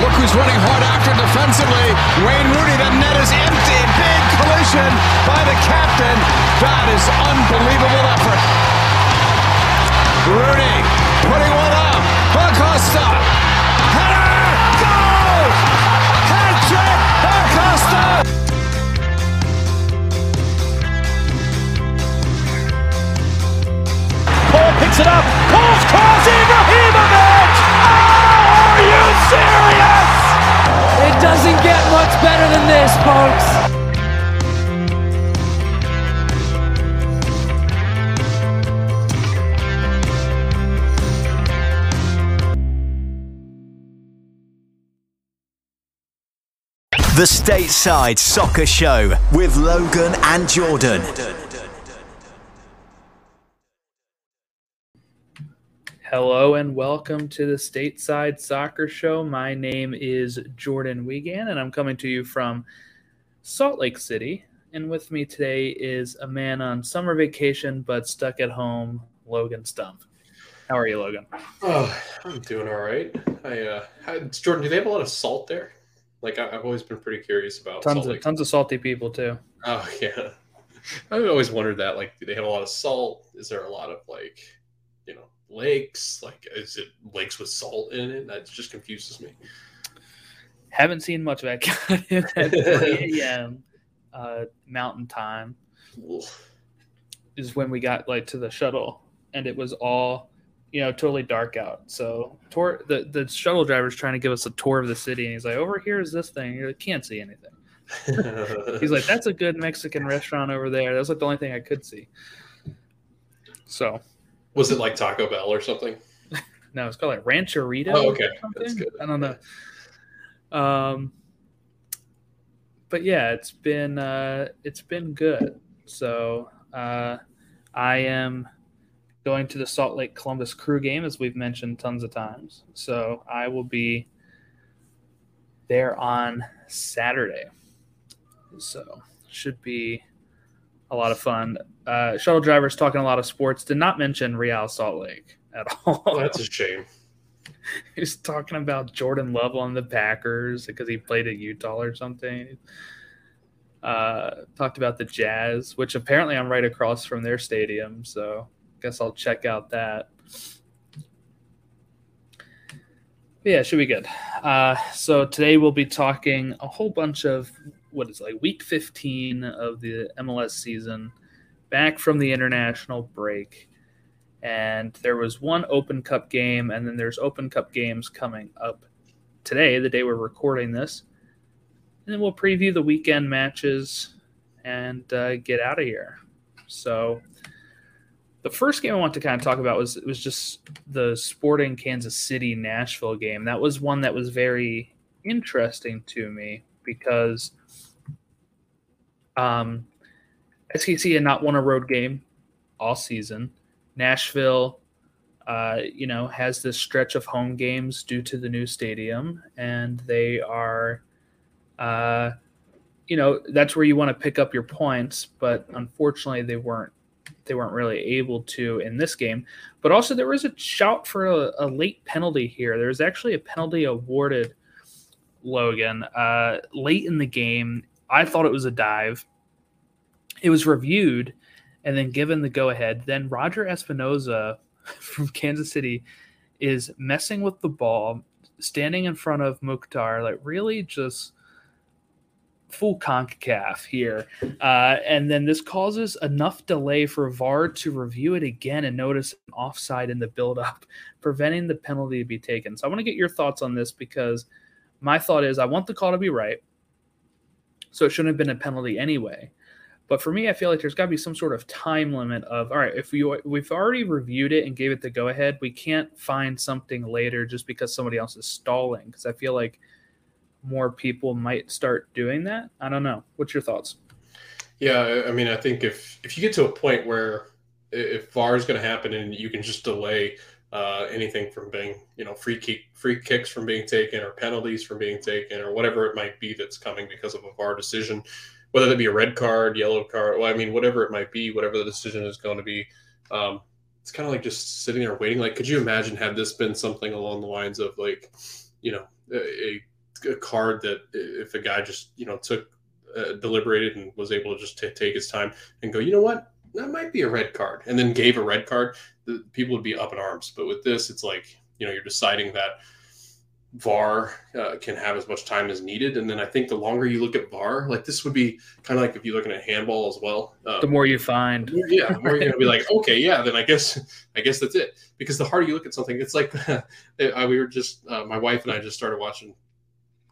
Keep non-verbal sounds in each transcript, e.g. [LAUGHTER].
Look who's running hard after defensively. Wayne Rooney. The net is empty. Big collision by the captain. That is unbelievable effort. Rooney putting one up. Acosta. Header. Paul picks it up. Paul's cross. Doesn't get much better than this, folks. The Stateside Soccer Show with Logan and Jordan. Hello and welcome to the Stateside Soccer Show. My name is Jordan Wiegand, and I'm coming to you from Salt Lake City. And with me today is a man on summer vacation but stuck at home, Logan Stump. How are you, Logan? Oh, I'm doing all right. I uh, Jordan, do they have a lot of salt there? Like I, I've always been pretty curious about Tons of tons of salty people too. Oh [LAUGHS] yeah, I've always wondered that. Like, do they have a lot of salt? Is there a lot of like, lakes? Like, is it lakes with salt in it? That just confuses me. Haven't seen much of that [LAUGHS] at [LAUGHS] 3 a.m. Uh, mountain time Ugh. is when we got like to the shuttle, and it was all you know totally dark out. So tour the the shuttle driver's trying to give us a tour of the city, and he's like, "Over here is this thing." You're like, "Can't see anything." [LAUGHS] He's like, "That's a good Mexican restaurant over there." That was like the only thing I could see. So was it like Taco Bell or something? no, it's called like Rancherito. Oh, okay. That's good. I don't know. Um, but yeah, it's been uh, it's been good. So uh, I am going to the Salt Lake Columbus Crew game, as we've mentioned tons of times. So I will be there on Saturday. So should be a lot of fun. Uh, shuttle drivers talking a lot of sports. Did not mention Real Salt Lake at [LAUGHS] all. Oh, that's a shame. [LAUGHS] He's talking about Jordan Love on the Packers because he played at Utah or something. Uh, talked about the Jazz, which apparently I'm right across from their stadium, so I guess I'll check out that. But yeah, should be good. Uh, so today we'll be talking a whole bunch of what is it, like week 15 of the MLS season, back from the international break and there was one Open Cup game, and then there's Open Cup games coming up today, the day we're recording this, and then we'll preview the weekend matches and uh, get out of here. So, the first game I want to kind of talk about was was just the Sporting Kansas City Nashville game. That was one that was very interesting to me because um, SKC had not won a road game all season. Nashville, uh, you know, has this stretch of home games due to the new stadium, and they are, uh, you know, that's where you want to pick up your points. But unfortunately, they weren't. They weren't really able to in this game. But also, there was a shout for a, a late penalty here. There was actually a penalty awarded, Logan, uh, late in the game. I thought it was a dive. It was reviewed and then given the go ahead. Then Roger Espinoza [LAUGHS] from Kansas City is messing with the ball, standing in front of Mukhtar, like really just full CONCACAF here. Uh, and then this causes enough delay for VAR to review it again and notice an offside in the buildup, [LAUGHS] preventing the penalty to be taken. So I want to get your thoughts on this because my thought is I want the call to be right. So it shouldn't have been a penalty anyway. But for me, I feel like there's got to be some sort of time limit of all right. If we we've already reviewed it and gave it the go ahead, we can't find something later just because somebody else is stalling. Because I feel like more people might start doing that. I don't know. What's your thoughts? Yeah, I mean, I think if if you get to a point where if VAR is going to happen and you can just delay uh, anything from being, you know, free kick, free kicks from being taken or penalties from being taken or whatever it might be that's coming because of a VAR decision, whether that be a red card, yellow card, well, I mean, whatever it might be, whatever the decision is going to be, um, it's kind of like just sitting there waiting. Like, could you imagine had this been something along the lines of like, you know, a, a card that if a guy just you know took uh, deliberated and was able to just t- take his time and go, you know what, that might be a red card, and then gave a red card, the people would be up in arms. But with this, it's like you know you're deciding that VAR uh, can have as much time as needed, and then I think the longer you look at VAR, like this would be kind of like if you're looking at handball as well. Um, the more you find, yeah, the more you're gonna be [LAUGHS] like, okay, yeah, then I guess [LAUGHS] I guess that's it. Because the harder you look at something, it's like [LAUGHS] we were just uh, my wife and I just started watching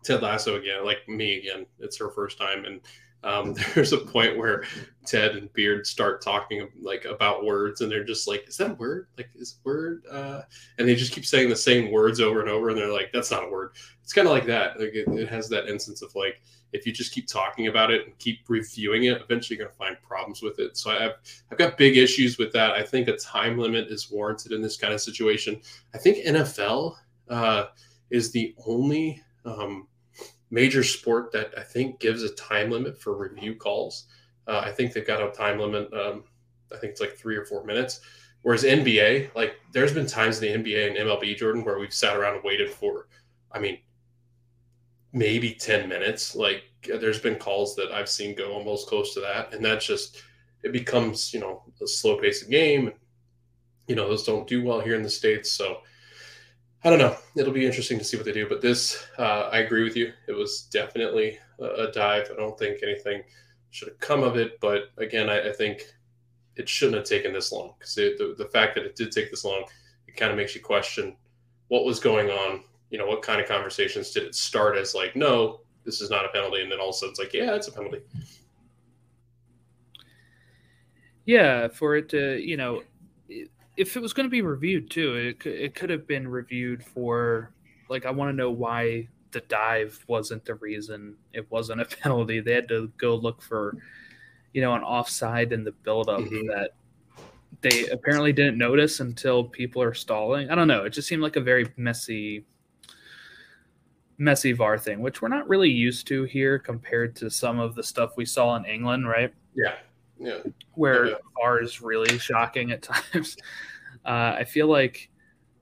Ted Lasso again, like me again. It's her first time, and um, [LAUGHS] there's a point where Ted and Beard start talking like about words, and they're just like, "Is that a word? Like, is word?" Uh, and they just keep saying the same words over and over, and they're like, "That's not a word." It's kind of like that. Like it, it, has that instance of like, if you just keep talking about it and keep reviewing it, eventually you're to find problems with it. So I've I've got big issues with that. I think a time limit is warranted in this kind of situation. I think NFL uh, is the only um, major sport that I think gives a time limit for review calls. Uh, I think they've got a time limit. Um, I think it's like three or four minutes. Whereas NBA, like there's been times in the NBA and MLB, Jordan, where we've sat around and waited for, I mean, maybe 10 minutes. Like there's been calls that I've seen go almost close to that. And that's just, it becomes, you know, a slow paced game. You know, those don't do well here in the States. So, I don't know. It'll be interesting to see what they do. But this, uh, I agree with you. It was definitely a, dive. I don't think anything should have come of it. But again, I, I think it shouldn't have taken this long because the, the fact that it did take this long, it kind of makes you question what was going on. You know, what kind of conversations did it start as like, no, this is not a penalty, and then all of a sudden it's like, yeah, it's a penalty. Yeah, for it to, you know, if it was going to be reviewed too, it could, it could have been reviewed for like I want to know why the dive wasn't the reason it wasn't a [LAUGHS] penalty. They had to go look for you know an offside in the buildup mm-hmm. that they apparently didn't notice until people are stalling. I don't know. It just seemed like a very messy messy VAR thing, which we're not really used to here compared to some of the stuff we saw in England, right? Yeah. Yeah. Where yeah. VAR is really shocking at [LAUGHS] times. Uh, I feel like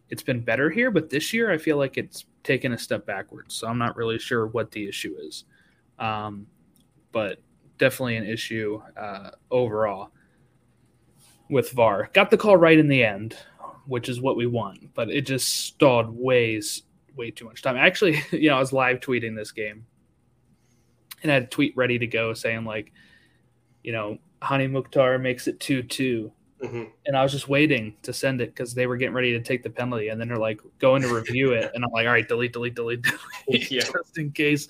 it's been better here, but this year I feel like it's taken a step backwards. So I'm not really sure what the issue is. Um, but definitely an issue uh, overall with VAR. Got the call right in the end, which is what we want, but it just stalled ways way too much time. Actually, [LAUGHS] you know, I was live tweeting this game and I had a tweet ready to go saying like, you know, Hany Mukhtar makes it 2 2. Mm-hmm. And I was just waiting to send it because they were getting ready to take the penalty. And then they're like going to review it. And I'm like, all right, delete, delete, delete, delete, [LAUGHS] yeah. [LAUGHS] just in case.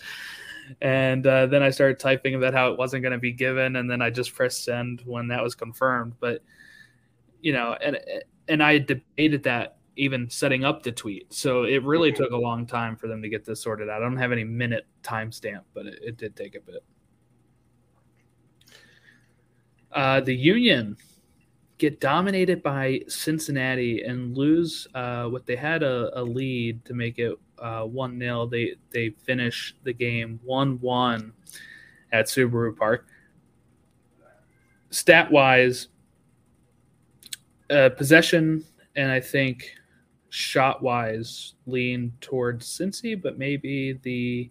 And uh, then I started typing about how it wasn't going to be given. And then I just pressed send when that was confirmed. But, you know, and, and I debated that even setting up the tweet. So it really mm-hmm. took a long time for them to get this sorted out. I don't have any minute timestamp, but it, it did take a bit. Uh, the Union get dominated by Cincinnati and lose uh, what they had a, a, lead to make it uh, one 0 They they finish the game one one at Subaru Park. Stat wise, uh, possession and I think shot wise lean towards Cincy, but maybe the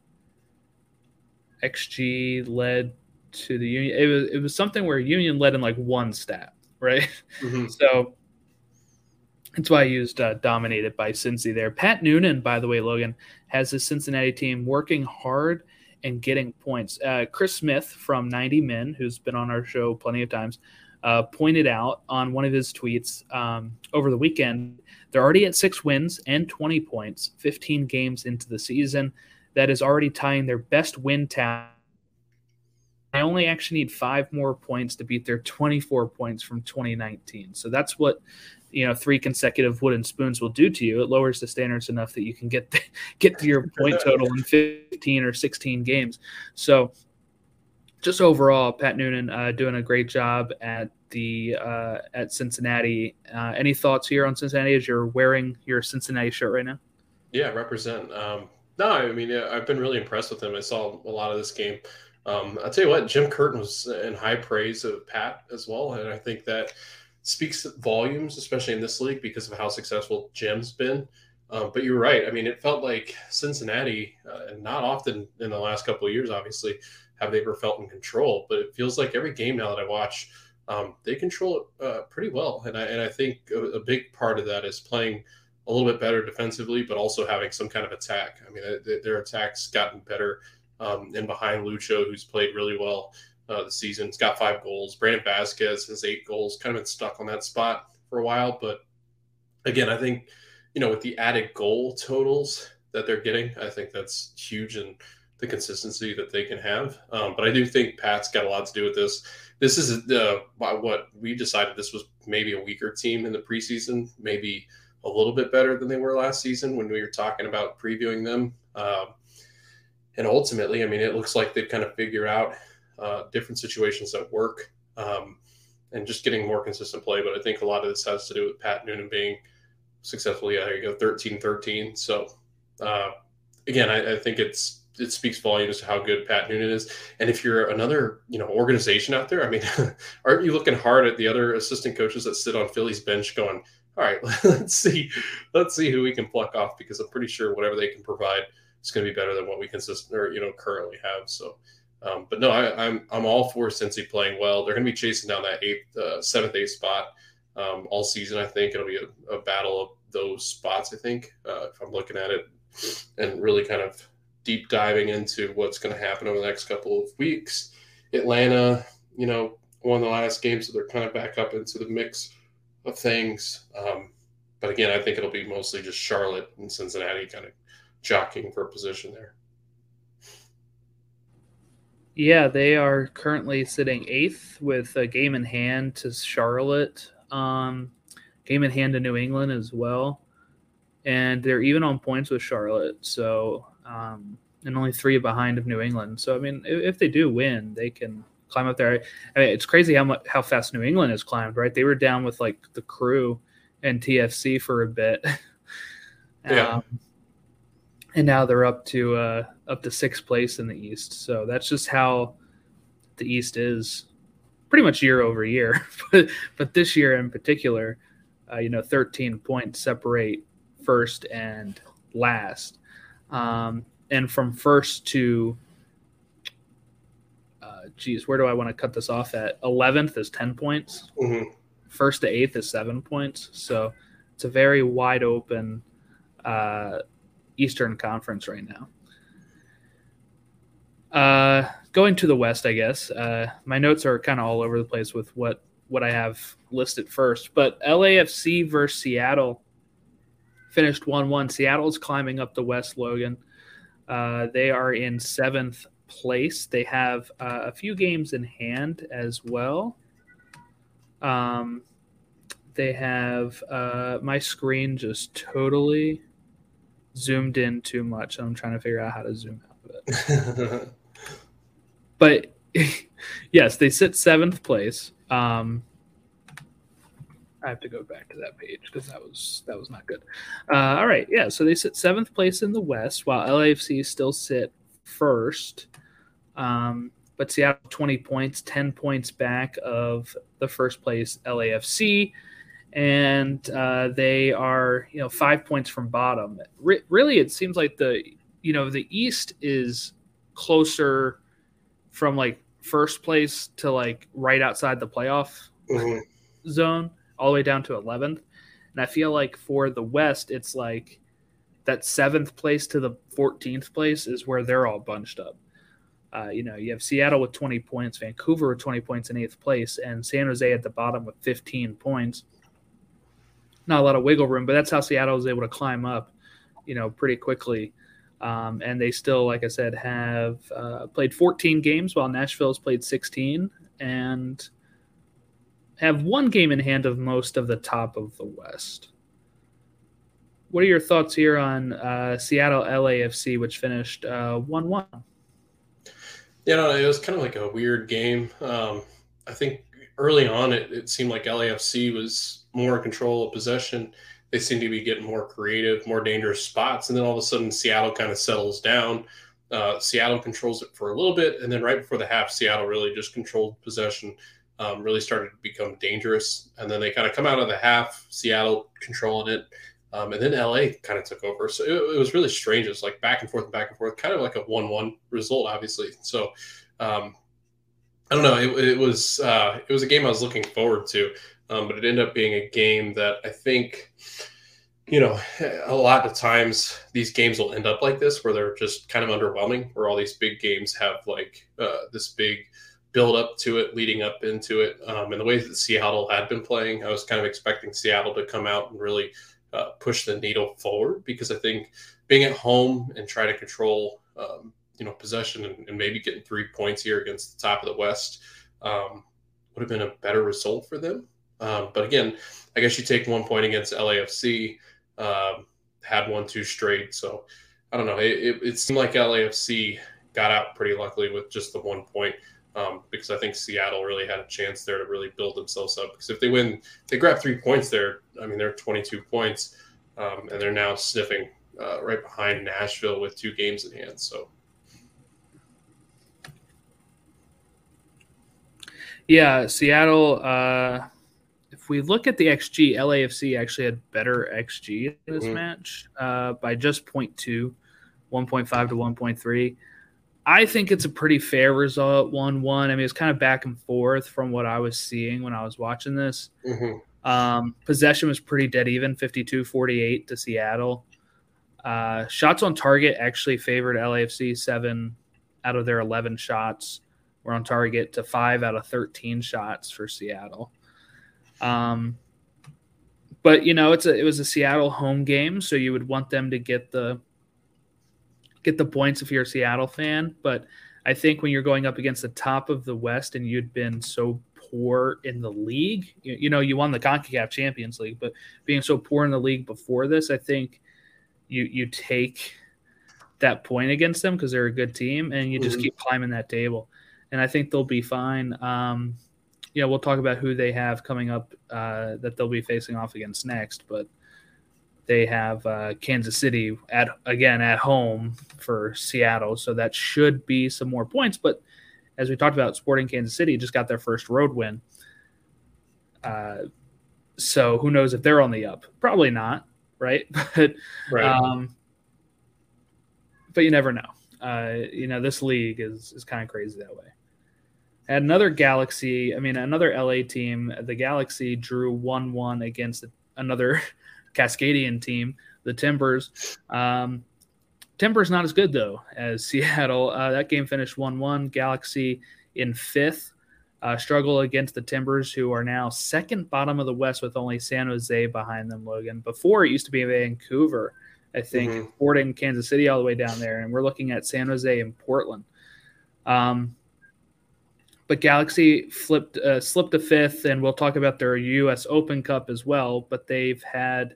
XG led to the Union. It was it was something where Union led in like one stat, right? Mm-hmm. [LAUGHS] So that's why I used uh, dominated by Cincy there. Pat Noonan, by the way, Logan has his Cincinnati team working hard and getting points. Uh, Chris Smith from 90 Men, who's been on our show plenty of times, uh, pointed out on one of his tweets um, over the weekend they're already at six wins and 20 points, 15 games into the season. That is already tying their best win tally I only actually need five more points to beat their 24 points from 2019. So that's what you know three consecutive wooden spoons will do to you. It lowers the standards enough that you can get the, [LAUGHS] get to your point total in 15 or 16 games. So just overall, Pat Noonan uh, doing a great job at the uh, at Cincinnati. Uh, any thoughts here on Cincinnati as you're wearing your Cincinnati shirt right now? Yeah, represent. Um, no, I mean I've been really impressed with him. I saw a lot of this game. Um, I'll tell you what, Jim Curtin was in high praise of Pat as well, and I think that speaks volumes, especially in this league, because of how successful Jim's been. Um, but you're right. I mean, it felt like Cincinnati, uh, and not often in the last couple of years, obviously, have they ever felt in control. But it feels like every game now that I watch, um, they control it uh, pretty well. And I and I think a, a, big part of that is playing a little bit better defensively, but also having some kind of attack. I mean, their attack's gotten better. Um, and behind Lucho, who's played really well uh, the season, he's got five goals. Brandon Vazquez has eight goals. Kind of been stuck on that spot for a while, but again, I think you know with the added goal totals that they're getting, I think that's huge and the consistency that they can have. Um, but I do think Pat's got a lot to do with this. This is uh, what we decided. This was maybe a weaker team in the preseason, maybe a little bit better than they were last season when we were talking about previewing them. Um, and ultimately, I mean, it looks like they've kind of figured out uh, different situations that work um, and just getting more consistent play. But I think a lot of this has to do with Pat Noonan being successfully, you go, 13 13. So, uh, again, I, I think it's it speaks volumes to how good Pat Noonan is. And if you're another, you know, organization out there, I mean, [LAUGHS] aren't you looking hard at the other assistant coaches that sit on Philly's bench going, all right, [LAUGHS] let's see, let's see who we can pluck off because I'm pretty sure whatever they can provide is going to be better than what we consist or you know currently have. So, um, but no, I, am I'm, I'm all for Cincy playing well. They're going to be chasing down that eighth, uh, seventh, eighth spot um, all season. I think it'll be a, a battle of those spots. I think uh, if I'm looking at it and really kind of deep diving into what's going to happen over the next couple of weeks. Atlanta, you know, won the last game, so they're kind of back up into the mix of things. Um, but again, I think it'll be mostly just Charlotte and Cincinnati kind of jockeying for a position there. Yeah, they are currently sitting eighth with a game in hand to Charlotte, um, game in hand to New England as well, and they're even on points with Charlotte. So um, and only three behind of New England. So I mean, if, if, they do win, they can climb up there. I mean, it's crazy how much how fast New England has climbed. Right, they were down with like the crew and TFC for a bit. [LAUGHS] yeah. And now they're up to uh, up to sixth place in the East. So that's just how the East is, pretty much year over year. [LAUGHS] but but this year in particular, uh, you know, 13 points separate first and last. Um, and from first to, uh, geez, where do I want to cut this off at? 11th is 10 points. Mm-hmm. First to eighth is seven points. So it's a very wide open uh, Eastern Conference right now. Uh, going to the West, I guess. Uh, my notes are kind of all over the place with what what I have listed first, but LAFC versus Seattle finished 1 1. Seattle's climbing up the West, Logan. Uh, they are in seventh place. They have uh, a few games in hand as well. Um, they have uh, my screen just totally zoomed in too much. I'm trying to figure out how to zoom out of it. [LAUGHS] but [LAUGHS] yes, they sit seventh place. Um, I have to go back to that page because that was that was not good. Uh, all right, yeah. So they sit seventh place in the West, while LAFC still sit first. Um, but Seattle twenty points, ten points back of the first place LAFC, and uh, they are you know five points from bottom. Re- really, it seems like the you know the East is closer from like first place to like right outside the playoff mm-hmm. zone all the way down to 11th. And I feel like for the West, it's like that seventh place to the 14th place is where they're all bunched up. Uh, you know, you have Seattle with 20 points, Vancouver with 20 points in eighth place, and San Jose at the bottom with 15 points. Not a lot of wiggle room, but that's how Seattle was able to climb up, you know, pretty quickly. Um, and they still, like I said, have uh, played 14 games while Nashville's played 16. And have one game in hand of most of the top of the West. What are your thoughts here on uh, Seattle LAFC, which finished uh, 1 1? Yeah, no, it was kind of like a weird game. Um, I think early on, it, it seemed like LAFC was more control of possession. They seem to be getting more creative, more dangerous spots, and then all of a sudden, Seattle kind of settles down. Uh, Seattle controls it for a little bit, and then right before the half, Seattle really just controlled possession, um, really started to become dangerous, and then they kind of come out of the half, Seattle controlling it, um, and then LA kind of took over. So it, it, was really strange. It was like back and forth and back and forth, kind of like a one-one result, obviously. So um, I don't know. It, it was uh, it was a game I was looking forward to, um, but it ended up being a game that I think, you know, a lot of times these games will end up like this, where they're just kind of underwhelming, where all these big games have like uh, this big build up to it, leading up into it. Um, and the way that Seattle had been playing, I was kind of expecting Seattle to come out and really uh, push the needle forward because I think being at home and try to control, um, you know, possession and, and, maybe getting three points here against the top of the West um, would have been a better result for them. Um, but again, I guess you take one point against LAFC, um, had one two straight. So I don't know. It, it, it seemed like LAFC got out pretty luckily with just the one point um, because I think Seattle really had a chance there to really build themselves up. Because if they win, they grab three points there. I mean, they're 22 points, um, and they're now sniffing uh, right behind Nashville with two games in hand. So. Yeah, Seattle. Uh, if we look at the XG, LAFC actually had better XG in this mm-hmm. match uh, by just 0.2, 1.5 to 1.3. I think it's a pretty fair result, one-one. I mean, it's kind of back and forth from what I was seeing when I was watching this. Mm-hmm. Um, possession was pretty dead even, 52-48 to Seattle. Uh, shots on target actually favored LAFC seven out of their 11 shots were on target to five out of 13 shots for Seattle. Um, but you know, it's a it was a Seattle home game, so you would want them to get the get the points if you're a Seattle fan. But I think when you're going up against the top of the West and you'd been so poor in the league, you, you know, you won the CONCACAF Champions League, but being so poor in the league before this, I think you you take that point against them because they're a good team and you just mm-hmm. keep climbing that table. And I think they'll be fine. Um, you know, we'll talk about who they have coming up uh, that they'll be facing off against next, but they have uh, Kansas City at again at home for Seattle, so that should be some more points. But as we talked about, Sporting Kansas City just got their first road win. Uh, so who knows if they're on the up? Probably not, right? [LAUGHS] But right. Um, but you never know. Uh, you know, this league is is kind of crazy that way. At another Galaxy, I mean, another LA team, the Galaxy drew one one against another [LAUGHS] Cascadian team, the Timbers. Um, Timbers not as good though as [LAUGHS] Seattle. Uh, that game finished one-one. Galaxy in fifth. Uh, struggle against the Timbers, who are now second bottom of the West with only San Jose behind them. Logan. Before it used to be Vancouver, I think, mm-hmm. Sporting Kansas City all the way down there, and we're looking at San Jose and Portland. Um, but Galaxy flipped, uh, slipped a fifth, and we'll talk about their U.S. Open Cup as well. But they've had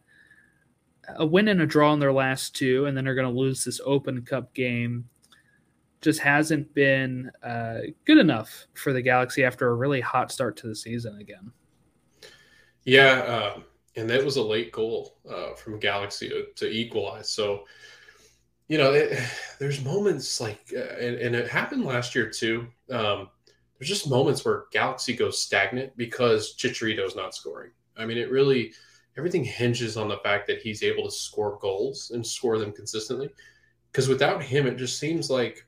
a win and a draw in their last two, and then they're going to lose this Open Cup game. Just hasn't been uh, good enough for the Galaxy after a really hot start to the season again. Yeah, uh, and that was a late goal uh, from Galaxy to, to, equalize. So, you know, it, [SIGHS] there's moments like, uh, and, and, it happened last year too. Um, there's just moments where Galaxy goes stagnant because Chicharito's not scoring. I mean, it really everything hinges on the fact that he's able to score goals and score them consistently. Because without him, it just seems like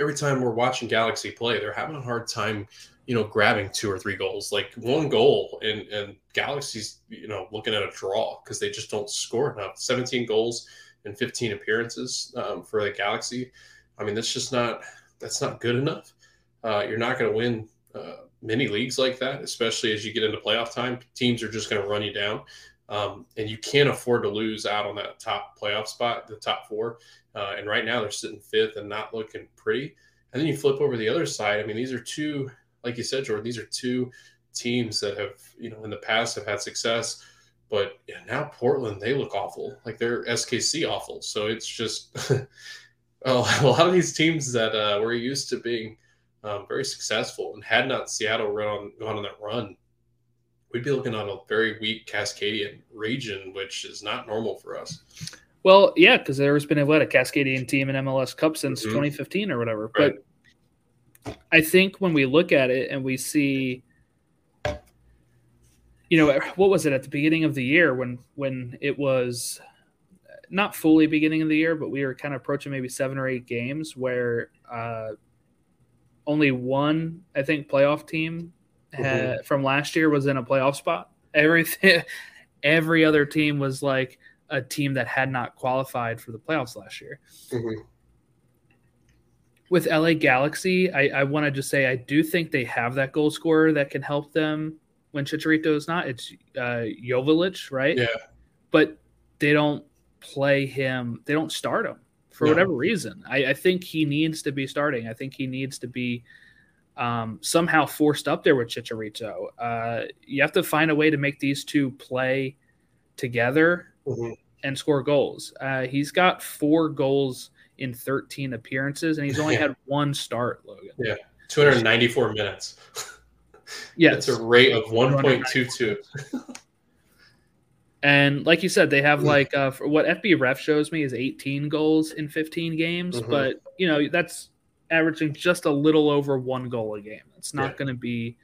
every time we're watching Galaxy play, they're having a hard time, you know, grabbing two or three goals. Like one goal, and and Galaxy's, you know, looking at a draw because they just don't score enough. 17 goals and 15 appearances um, for the Galaxy. I mean, that's just not that's not good enough. Uh, you're not going to win uh, many leagues like that, especially as you get into playoff time. Teams are just going to run you down. Um, and you can't afford to lose out on that top playoff spot, the top four. Uh, and right now they're sitting fifth and not looking pretty. And then you flip over the other side. I mean, these are two, like you said, Jordan, these are two teams that have, you know, in the past have had success. But now Portland, they look awful. Like they're SKC awful. So it's just [LAUGHS] a lot of these teams that uh, were used to being um, very successful, and had not Seattle run on, gone on that run, we'd be looking on a very weak Cascadian region, which is not normal for us. Well, yeah, because there's been a what a Cascadian team in MLS Cup since Mhm. 2015 or whatever. Right. But I think when we look at it and we see, you know, what was it at the beginning of the year when when it was not fully beginning of the year, but we were kind of approaching maybe seven or eight games where uh, only one, I think, playoff team had, from last year was in a playoff spot. Everything, [LAUGHS] every other team was like a team that had not qualified for the playoffs last year. Mhm. With LA Galaxy, I, I want to just say I do think they have that goal scorer that can help them when Chicharito is not. It's uh, Jovic, right? Yeah. But they don't play him. They don't start him for No. whatever reason. I, I think he needs to be starting. I think he needs to be um, somehow forced up there with Chicharito. Uh, you have to find a way to make these two play together Mhm. and score goals. Uh, he's got four goals in 13 appearances, and he's only Yeah. [LAUGHS] had one start, Logan. Yeah. 294 minutes. [LAUGHS] Yeah, It's a rate of 1.22. [LAUGHS] And like you said, they have like uh, for what FB Ref shows me is 18 goals in 15 games, Mhm. but you know that's averaging just a little over one goal a game. It's not Yeah. going to be,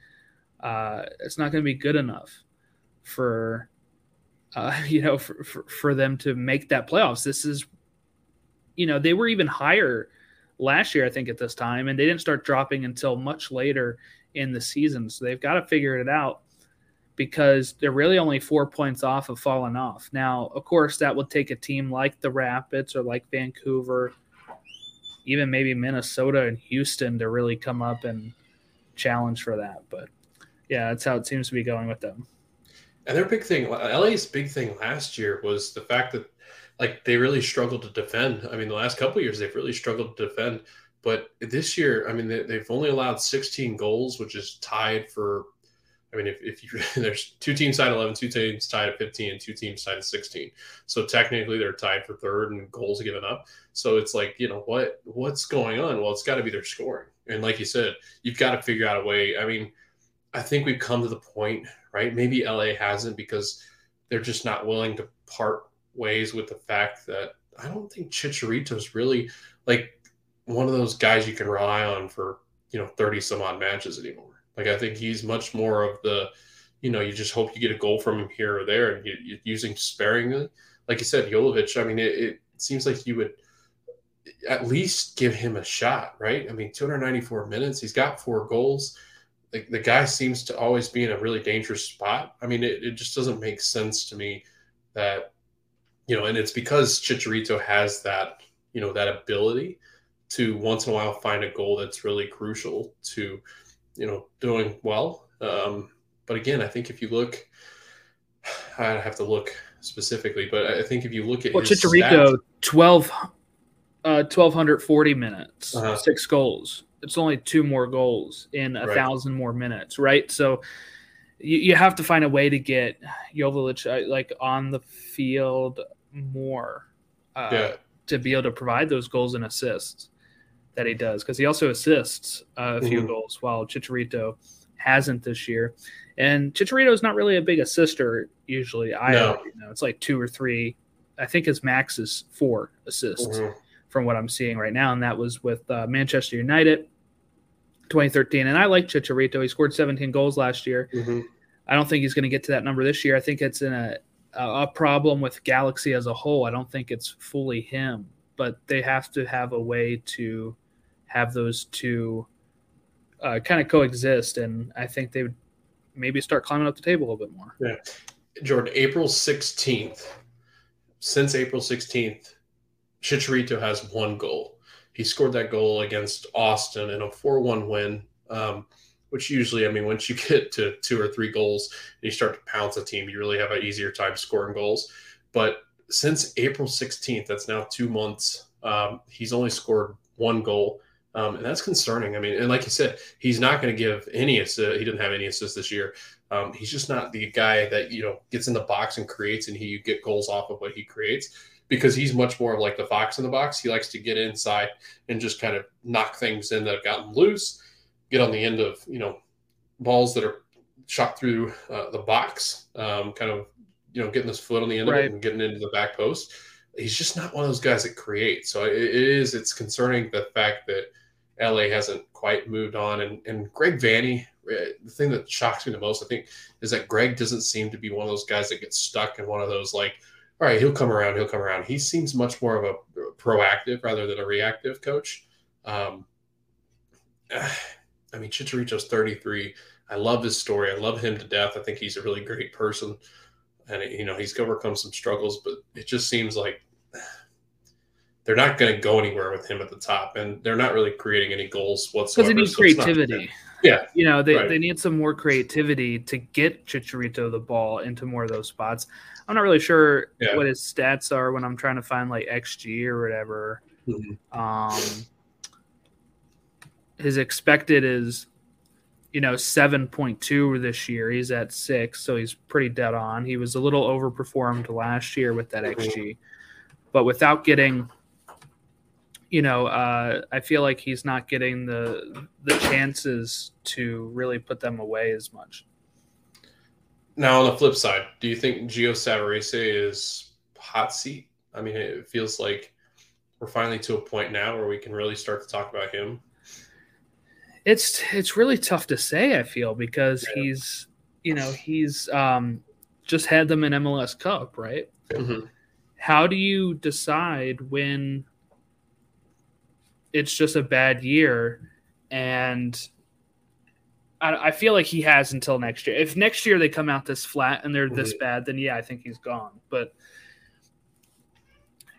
uh, it's not going to be good enough for, uh, [LAUGHS] you know, for, for for them to make that playoffs. This is, you know, they were even higher last year, I think, at this time, and they didn't start dropping until much later in the season. So they've got to figure it out because they're really only four points off of falling off. Now, of course, that would take a team like the Rapids or like Vancouver, even maybe Minnesota and Houston to really come up and challenge for that. But yeah, that's how it seems to be going with them. And their big thing, LA's big thing last year was the fact that like they really struggled to defend. I mean, the last couple years they've really struggled to defend. But this year, I mean, they, they've only allowed 16 goals, which is tied for. I mean, if, if you [LAUGHS] there's two teams tied at 11, two teams tied at 15, and two teams tied at 16. So technically, they're tied for third and goals given up. So it's like, you know, what what's going on? Well, it's got to be their scoring. And like you said, you've got to figure out a way. I mean, I think we've come to the point, right? Maybe LA hasn't because they're just not willing to part ways with the fact that I don't think Chicharito's really like one of those guys you can rely on for, you know, 30 some odd matches anymore. Like I think he's much more of the, you know, you just hope you get a goal from him here or there and you, you using sparingly. Like you said, Jolovich, I mean, it, it seems like you would at least give him a shot, right? I mean, 294 minutes, he's got four goals. The, the guy seems to always be in a really dangerous spot. I mean, it, it just doesn't make sense to me that, you know, and it's because Chicharito has that, you know, that ability to once in a while find a goal that's really crucial to, you know, doing well. Um, but again, I think if you look, I have to look specifically, but I think if you look at Well, his Chicharito, stats- 12, uh, 1,240 minutes, Uh-huh. six goals. It's only two more goals in a Right. thousand more minutes, right? So you, you have to find a way to get Jovic uh, like on the field more uh, yeah, to be able to provide those goals and assists that he does because he also assists uh, a few Mhm. goals while Chicharito hasn't this year. And Chicharito is not really a big assister usually. I No. you know it's like two or three. I think his max is four assists Mhm. from what I'm seeing right now, and that was with uh, Manchester United, 2013. And I like Chicharito. He scored 17 goals last year. Mhm. I don't think he's going to get to that number this year. I think it's in a a problem with Galaxy as a whole. I don't think it's fully him, but they have to have a way to have those two uh, kind of coexist, and I think they would maybe start climbing up the table a little bit more. Yeah, Jordan, April 16th. Since April 16th, Chicharito has one goal. He scored that goal against Austin in a 4 1 win, um, which usually, I mean, once you [LAUGHS] get to two or three goals and you start to pounce a team, you really have an easier time scoring goals. But since April 16th, that's now two months, um, he's only scored one goal. Um, and that's concerning. I mean, and like you said, he's not going to give any assist. He didn't have any assists this year. Um, he's just not the guy that you know gets in the box and creates, and he you get goals off of what he creates. because he's much more of like the fox in the box. He likes to get inside and just kind of knock things in that have gotten loose, get on the end of you know balls that are shot through uh, the box, um, kind of you know getting his foot on the end Right. of it and getting into the back post. He's just not one of those guys that creates. So it it is it's concerning the fact that LA hasn't quite moved on. And and Greg Vanney, uh, the thing that shocks me the most, I think, is that Greg doesn't seem to be one of those guys that gets stuck in one of those like, all right, he'll come around, he'll come around. He seems much more of a proactive rather than a reactive coach. Um, [SIGHS] I mean, Chicharito's 33. I love his story. I love him to death. I think he's a really great person. And, you know, he's overcome some struggles, but it just seems like they're not going to go anywhere with him at the top. And they're not really creating any goals because whatsoever. they need so creativity. Yeah. You know, they, Right. they need some more creativity to get Chicharito the ball into more of those spots. I'm not really sure Yeah. what his stats are when I'm trying to find like XG or whatever. Mhm. Um, his expected is, you know, 7.2 this year. He's at six, so he's pretty dead on. He was a little overperformed last year with that. XG, but without getting, you know, uh, I feel like he's not getting the the chances to really put them away as much. Now, on the flip side, do you think Gio Savarese is hot seat? I mean, it feels like we're finally to a point now where we can really start to talk about him. It's it's really tough to say. I feel because Yeah. he's, you know, he's um, just had them in MLS Cup, right? Mhm. how do you decide when it's just a bad year and I, I feel like he has until next year. If next year they come out this flat and they're this bad then yeah i think he's gone. But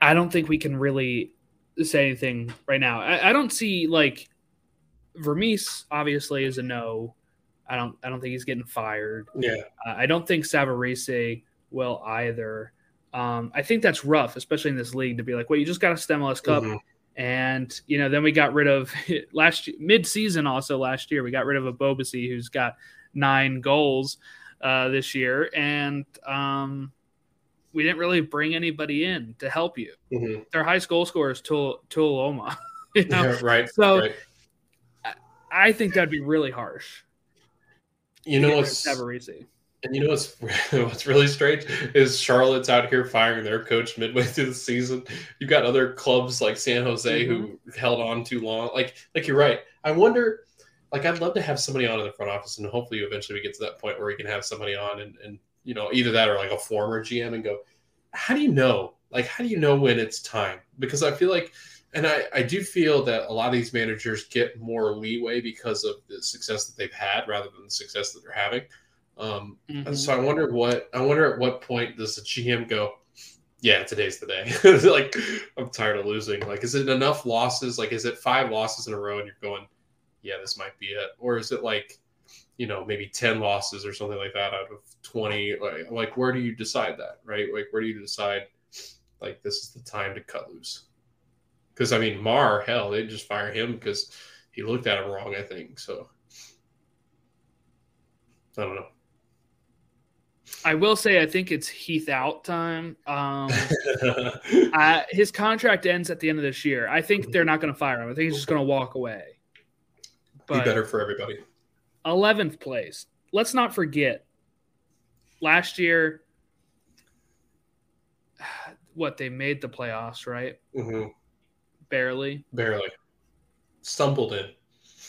i don't think we can really say anything right now. I, I don't see like Vermes obviously is a no. I don't i don't think he's getting fired. Yeah. uh, I don't think Savarese will either. Um, I think that's rough, especially in this league, to be like, well, you just got a stimulus cup, Mhm. And you know, then we got rid of [LAUGHS] last mid-season. Also last year, we got rid of Ebobisse who's got nine goals uh, this year, and um, we didn't really bring anybody in to help you. Mhm. Their highest goal scorer is Tul Tuiloma. [LAUGHS] you know? Yeah, [LAUGHS] right. So- right. I think that'd be really harsh. You know Savarese. And you know what's [LAUGHS] what's really strange is Charlotte's out here firing their coach midway through the season. You've got other clubs like San Jose who mm-hmm. held on too long. Like like you're right. I wonder. Like I'd love to have somebody on in the front office, and hopefully eventually we get to that point where we can have somebody on and and you know either that or like a former GM and go, how do you know? Like how do you know when it's time? Because I feel like and I, I do feel that a lot of these managers get more leeway because of the success that they've had rather than the success that they're having. Um, Mhm. and so I wonder what I wonder at what point does the GM go, yeah, today's the day. [LAUGHS] like I'm tired of losing. Like, is it enough losses? Like, is it five losses in a row and you're going, yeah, this might be it, or is it like, you know, maybe ten losses or something like that out of twenty? Like, like where do you decide that, right? Like, where do you decide, like, this is the time to cut loose? Because I mean, Mar, hell, they just fire him because he looked at him wrong. I think so. I don't know. I will say I think it's Heath out time. Um, [LAUGHS] I, his contract ends at the end of this year. I think they're not going to fire him. I think he's just going to walk away. be better for everybody. 11th place. Let's not forget last year [SIGHS] what they made the playoffs, right? Mm-hmm. Barely. Barely stumbled in.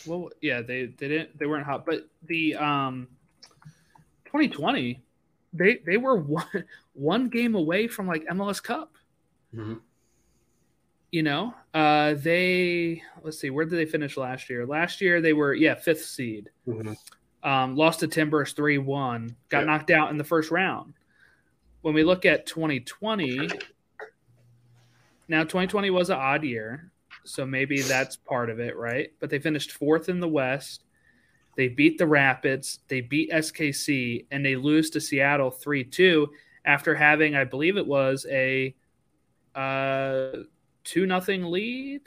Well, yeah, they they didn't they weren't hot, but the um 2020 they they were one one game away from like MLS Cup. Mhm. you know uh they let's see where did they finish last year last year they were yeah fifth seed Mhm. um lost to timbers 3-1 got Yeah. knocked out in the first round when we look at 2020 now 2020 was an odd year so maybe that's part of it right but they finished fourth in the west they beat the rapids they beat skc and they lose to seattle 3-2 after having i believe it was a uh two nothing lead.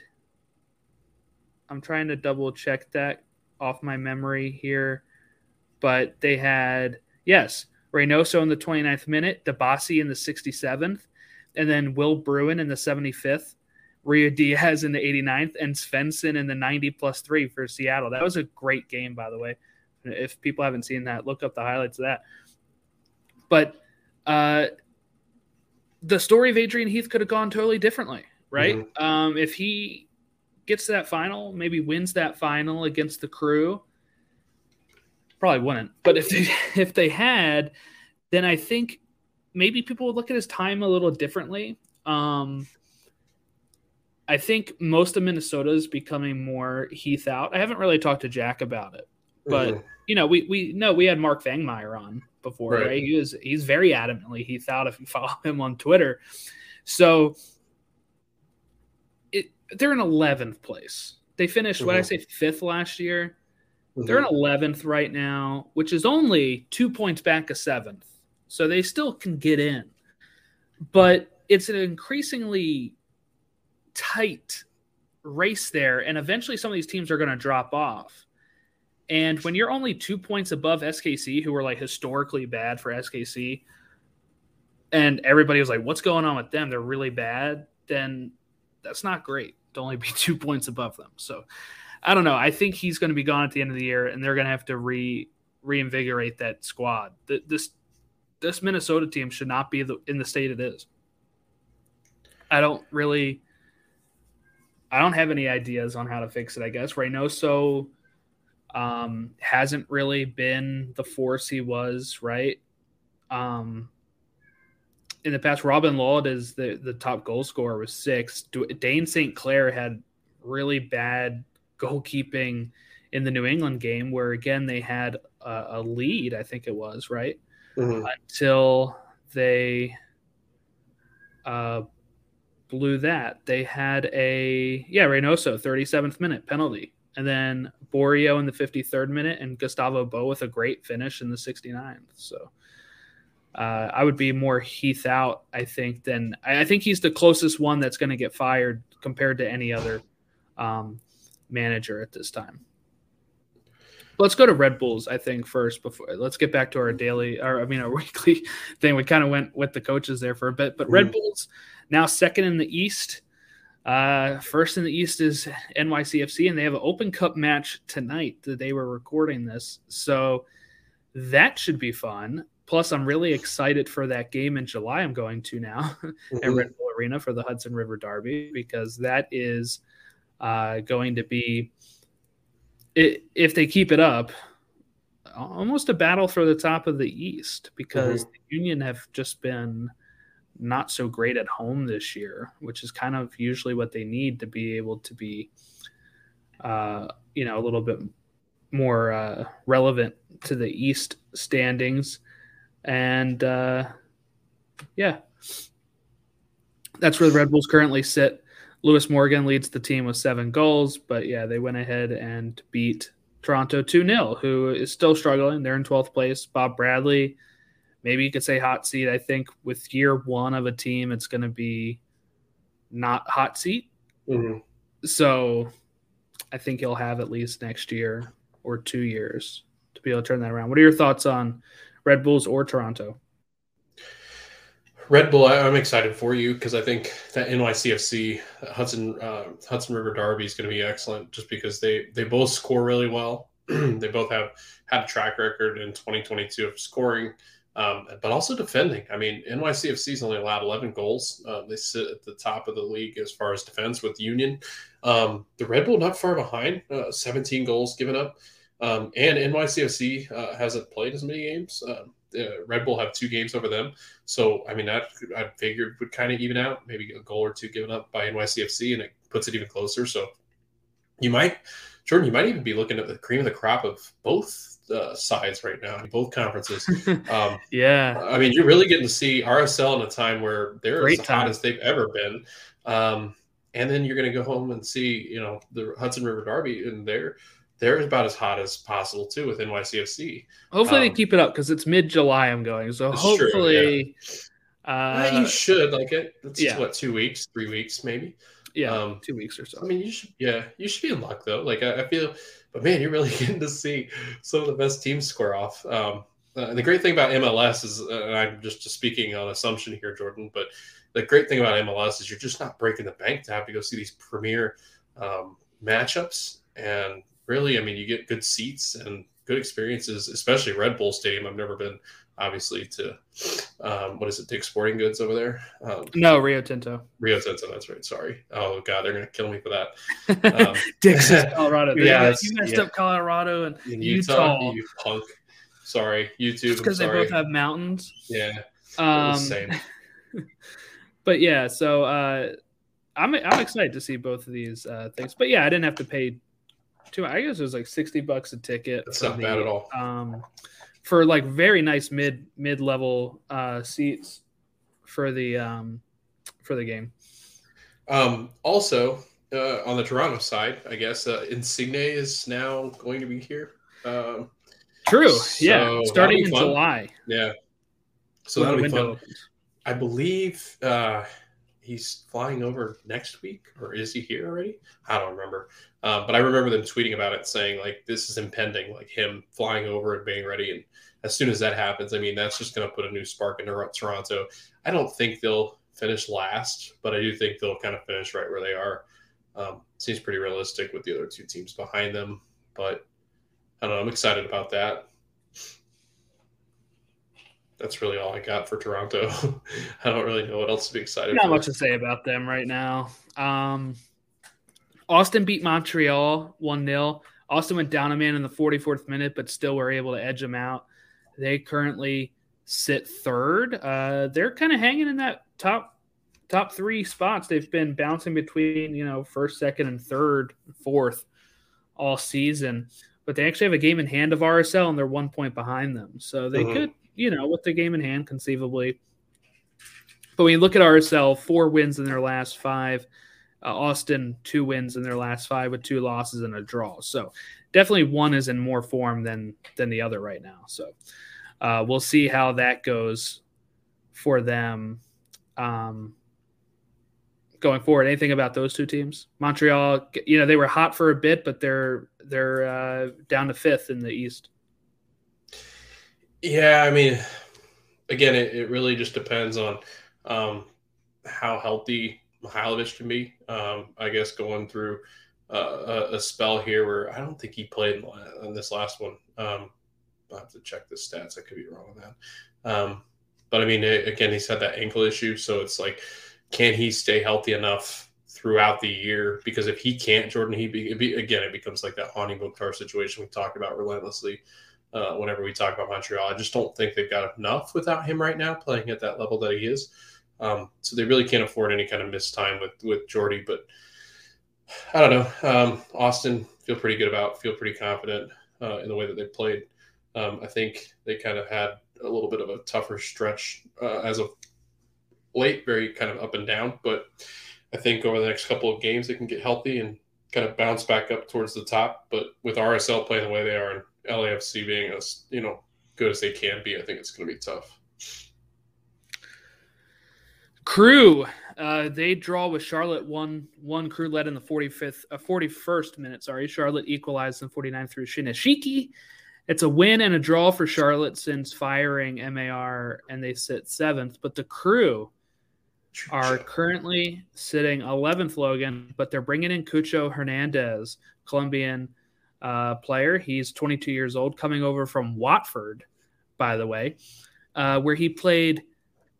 I'm trying to double check that off my memory here, but they had yes, Reynoso in the 29th minute, Dibassy in the 67th. and then Will Bruin in the 75th, Ruidíaz in the 89th, and Svensson in the 90 plus three for Seattle. That was a great game, by the way. If people haven't seen that, look up the highlights of that. But uh, the story of Adrian Heath could have gone totally differently, right? Mm-hmm. Um, if he gets to that final, maybe wins that final against the crew, probably wouldn't. But if they [LAUGHS] if they had, then I think maybe people would look at his time a little differently. Um, I think most of Minnesota is becoming more Heath out. I haven't really talked to Jack about it, but mm-hmm. you know, we we know we had Mark Vangmeyer on before, right. right? He was he's very adamantly Heath out if you follow him on Twitter. So it they're in eleventh place. They finished mm-hmm. what I say fifth last year. Mm-hmm. They're in eleventh right now, which is only two points back of seventh. So they still can get in. But it's an increasingly tight race there, and eventually some of these teams are going to drop off. And when you're only two points above SKC, who were like historically bad for SKC, and everybody was like, "What's going on with them? They're really bad." Then that's not great to only be [LAUGHS] two points above them. So I don't know. I think he's going to be gone at the end of the year, and they're going to have to re reinvigorate that squad. This this Minnesota team should not be in the state it is. I don't really I don't have any ideas on how to fix it. I guess Reynoso um, hasn't really been the force he was, right? Um, in the past, Robin Lod is the, the top goal scorer with six. Dayne St. Clair had really bad goalkeeping in the New England game, where again they had a, a lead, I think it was, right? Mm-hmm. Until they uh, blew that. They had a yeah, Reynoso, 37th minute penalty. And then Borio in the 53rd minute and Gustavo Bou with a great finish in the 69th. So uh, I would be more Heath out, I think, than I think he's the closest one that's going to get fired compared to any other um, manager at this time. Let's go to Red Bulls, I think, first before let's get back to our daily or I mean our [LAUGHS] weekly thing. We kind of went with the coaches there for a bit, but Red mm. Bulls now second in the East. Uh, first in the East is NYCFC, and they have an Open Cup match tonight that they were recording this. So that should be fun. Plus, I'm really excited for that game in July. I'm going to now [LAUGHS] mm-hmm. at Red Bull Arena for the Hudson River Derby because that is uh, going to be, it, if they keep it up, almost a battle for the top of the East because mm-hmm. the Union have just been not so great at home this year, which is kind of usually what they need to be able to be, uh, you know, a little bit more uh, relevant to the East standings. And uh, yeah, that's where the Red Bulls currently sit. Lewis Morgan leads the team with seven goals, but yeah, they went ahead and beat Toronto 2 0, who is still struggling. They're in 12th place. Bob Bradley maybe you could say hot seat. I think with year one of a team, it's going to be not hot seat. Mm-hmm. So I think he'll have at least next year or two years to be able to turn that around. What are your thoughts on Red Bulls or Toronto? Red Bull, I'm excited for you because I think that NYCFC Hudson uh, Hudson River Derby is going to be excellent, just because they they both score really well. [CLEARS THROAT] they both have had a track record in 2022 of scoring um, but also defending. I mean, NYCFC's only allowed 11 goals. Uh, they sit at the top of the league as far as defense with Union. Um, the Red Bull not far behind, uh, 17 goals given up. Um, and NYCFC uh, hasn't played as many games. Uh, Red Bull have two games over them. So, I mean, that I figured would kind of even out. Maybe a goal or two given up by NYCFC, and it puts it even closer. So, you might, Jordan, you might even be looking at the cream of the crop of both uh, sides right now in both conferences. [LAUGHS] Um, yeah, I mean, you're really getting to see RSL in a time where they're Great as hot as they've ever been. Um, and then you're going to go home and see, you know, the Hudson River Derby, and they're they're about as hot as possible too with NYCFC. Hopefully, um, they keep it up because it's mid July. I'm going, so hopefully, true, yeah. uh, you should like it. It's yeah. what two weeks, three weeks, maybe. Yeah, um, two weeks or so. I mean, you should. Yeah, you should be in luck though. Like I, I feel but man, you're really [LAUGHS] getting to see some of the best teams square off. Um, uh, the great thing about MLS is, uh, and I'm just speaking on assumption here, Jordan, but the great thing about MLS is you're just not breaking the bank to have to go see these premier um, matchups. And really, I mean, you get good seats and good experiences, especially Red Bull Stadium. I've never been, obviously, to um, what is it, Dick Sporting Goods over there? Um, no, Rio Tinto. Rio Tinto, that's right. Sorry. Oh, God, they're going to kill me for that. [LAUGHS] Um, Dick's [LAUGHS] Colorado. yeah, you messed yeah. up Colorado and Utah. Utah, you punk. Sorry, YouTube. because they both have mountains. Yeah, Um, same. [LAUGHS] but yeah, so uh, I'm I'm excited to see both of these uh, things. But yeah, I didn't have to pay too. Much. I guess it was like sixty bucks a ticket. That's not bad at all. Um, for like very nice mid mid level uh, seats for the um, for the game. Um, also, uh, on the Toronto side, I guess uh, Insigne is now going to be here. Um, True. So, yeah, starting in fun. July. yeah, so that'll be fun. opens. I believe uh, he's flying over next week, or is he here already? I don't remember. Um, but I remember them tweeting about it, saying like this is impending, like him flying over and being ready. And as soon as that happens, I mean that's just going to put a new spark into Toronto. I don't think they'll finish last, but I do think they'll kind of finish right where they are. Um, seems pretty realistic with the other two teams behind them, but I don't know. I'm excited about that. That's really all I got for Toronto. [LAUGHS] I don't really know what else to be excited about. Not for. much to say about them right now. Um, Austin beat Montreal 1 0. Austin went down a man in the 44th minute, but still were able to edge them out. They currently sit third. Uh, they're kind of hanging in that top top three spots. They've been bouncing between, you know, first, second, and third, fourth all season. But they actually have a game in hand of RSL and they're one point behind them. So they Mhm. could, you know, with the game in hand, conceivably but when you look at RSL, four wins in their last five. Uh, Austin, two wins in their last five with two losses and a draw. So definitely one is in more form than than the other right now. So uh, we'll see how that goes for them um, going forward. Anything about those two teams? Montreal, you know, they were hot for a bit, but they're they're uh, down to fifth in the East. Yeah, I mean, again, it, it really just depends on um, how healthy Mihailovic can be. Um, I guess going through uh, a, a spell here where I don't think he played in, in this last one. Um, I'll have to check the stats. I could be wrong on that. Um, but I mean, a- again, he's had that ankle issue, so it's like, can he stay healthy enough throughout the year? Because if he can't, Jordan, he be, it be again, it becomes like that Hani Mukhtar situation we talked about relentlessly uh, whenever we talk about Montreal. I just don't think they've got enough without him right now playing at that level that he is. Um, so they really can't afford any kind of missed time with with Jordy. But I don't know. Um, Austin feel pretty good about, feel pretty confident uh, in the way that they played. Um, I think they kind of had a little bit of a tougher stretch uh, as of late, very kind of up and down. But I think over the next couple of games, they can get healthy and kind of bounce back up towards the top. But with RSL playing the way they are LAFC being as you know good as they can be, I think it's going to be tough. Crew, uh, they draw with Charlotte. One one crew led in the 45th, uh, 41st minute. Sorry, Charlotte equalized in 49 through Shinyashiki. It's a win and a draw for Charlotte since firing MAR, and they sit seventh. But the crew are currently sitting 11th, Logan, but they're bringing in Cucho Hernandez, Colombian uh, player. He's 22 years old, coming over from Watford, by the way, uh, where he played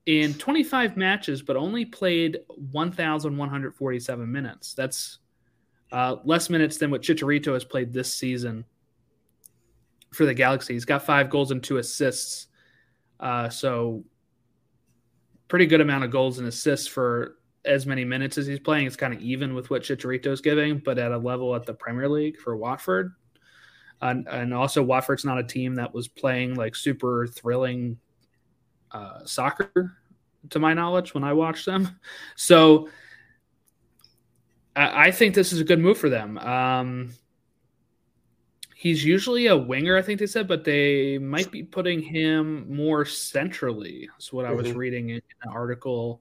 in 25 matches, but only played 1,147 minutes. That's uh, less minutes than what Chicharito has played this season for the Galaxy. He's got five goals and two assists. Uh, so, pretty good amount of goals and assists for as many minutes as he's playing. It's kind of even with what Chicharito's giving, but at a level at the Premier League for Watford. And, and also, Watford's not a team that was playing like super thrilling uh, soccer, to my knowledge, when I watched them. [LAUGHS] So I, I think this is a good move for them. Um, he's usually a winger, I think they said, but they might be putting him more centrally. Is what I was Mhm. reading in an article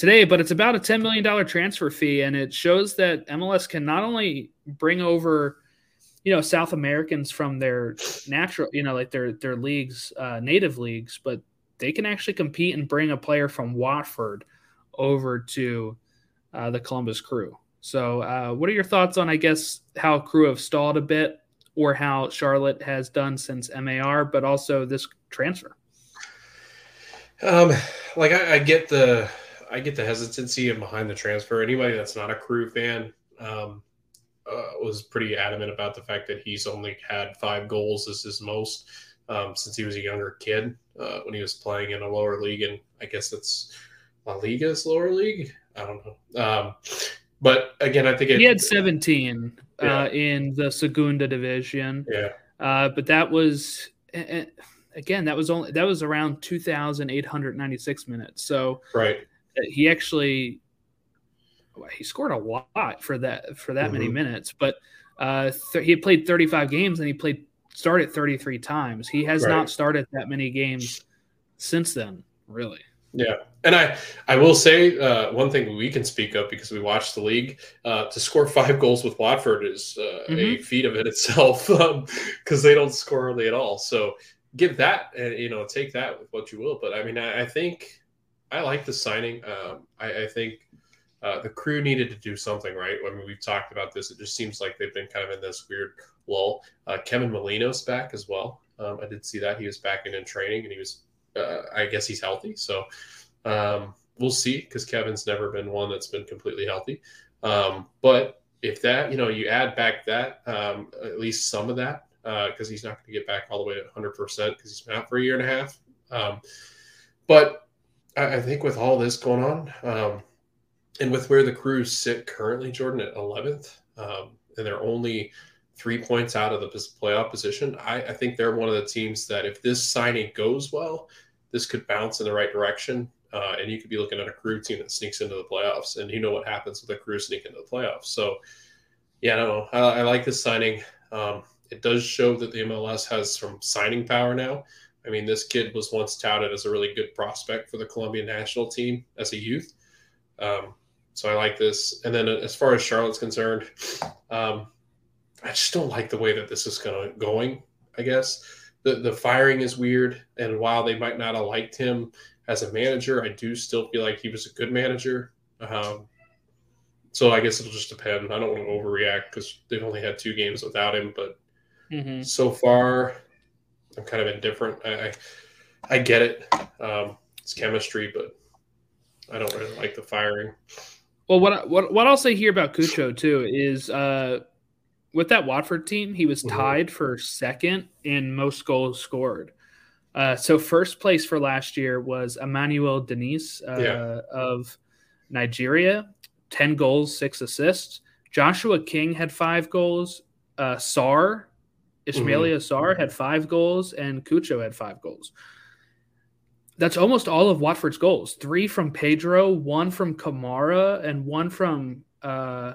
today. But it's about a ten million dollar transfer fee, and it shows that MLS can not only bring over you know South Americans from their natural, you know, like their their leagues, uh, native leagues, but they can actually compete and bring a player from Watford over to uh, the Columbus Crew. So, uh, what are your thoughts on, I guess, how Crew have stalled a bit, or how Charlotte has done since MAR, but also this transfer? Um, like I, I get the I get the hesitancy and behind the transfer. Anybody that's not a Crew fan, um, uh, was pretty adamant about the fact that he's only had five goals as his most um, since he was a younger kid uh, when he was playing in a lower league, and I guess it's La Liga's lower league. I don't know. Um, but again, I think it, he had 17 uh, yeah. uh, in the Segunda division. Yeah. Uh, but that was again that was only that was around 2,896 minutes. So right, he actually he scored a lot for that for that mm-hmm. many minutes. But uh, th- he played 35 games and he played started 33 times. He has right. not started that many games since then, really. Yeah, and I I will say uh, one thing we can speak of because we watched the league uh, to score [LAUGHS] five goals with Watford is uh, mm-hmm. a feat of it [LAUGHS] itself because um, they don't score hardly at all. So give that and you know take that with what you will. But I mean I, I think I like the signing. Um, I, I think uh, the crew needed to do something right. I mean, we've talked about this. It just seems like they've been kind of in this weird lull. Uh, Kevin Molino's back as well. Um, I did see that he was back in, in training and he was, uh, I guess he's healthy. So um, we'll see because Kevin's never been one that's been completely healthy. Um, but if that, you know, you add back that, um, at least some of that, because uh, he's not going to get back all the way to 100% because he's been out for a year and a half. Um, but I, I, think with all this going on, um, and with where the Crews sit currently, Jordan at 11th, um, and they're only three points out of the playoff position, I, I, think they're one of the teams that if this signing goes well, this could bounce in the right direction. Uh, and you could be looking at a crew team that sneaks into the playoffs, and you know what happens with a crew sneak into the playoffs. So, yeah, no, I, I like this signing. Um, it does show that the MLS has some signing power now. I mean, this kid was once touted as a really good prospect for the Colombian national team as a youth. Um, so I like this. And then as far as Charlotte's concerned, um, I just don't like the way that this is going going. I guess the the firing is weird, and while they might not have liked him as a manager, I do still feel like he was a good manager. Um, so I guess it'll just depend. I don't want to overreact because they've only had two games without him, but mm-hmm. so far I'm kind of indifferent. I I, I get it. Um, it's chemistry, but I don't really like the firing. Well, what what what I'll say here about Cucho too is uh, with that Watford team, he was mm-hmm. tied for second in most goals scored. Uh, so first place for last year was Emmanuel Dennis uh, yeah. of Nigeria, ten goals, six assists. Joshua King had five goals. Uh, Sarr, Ismaila mm-hmm. Sarr had five goals, and Cucho had five goals that's almost all of Watford's goals. Three from Pedro, one from Kamara, and one from uh,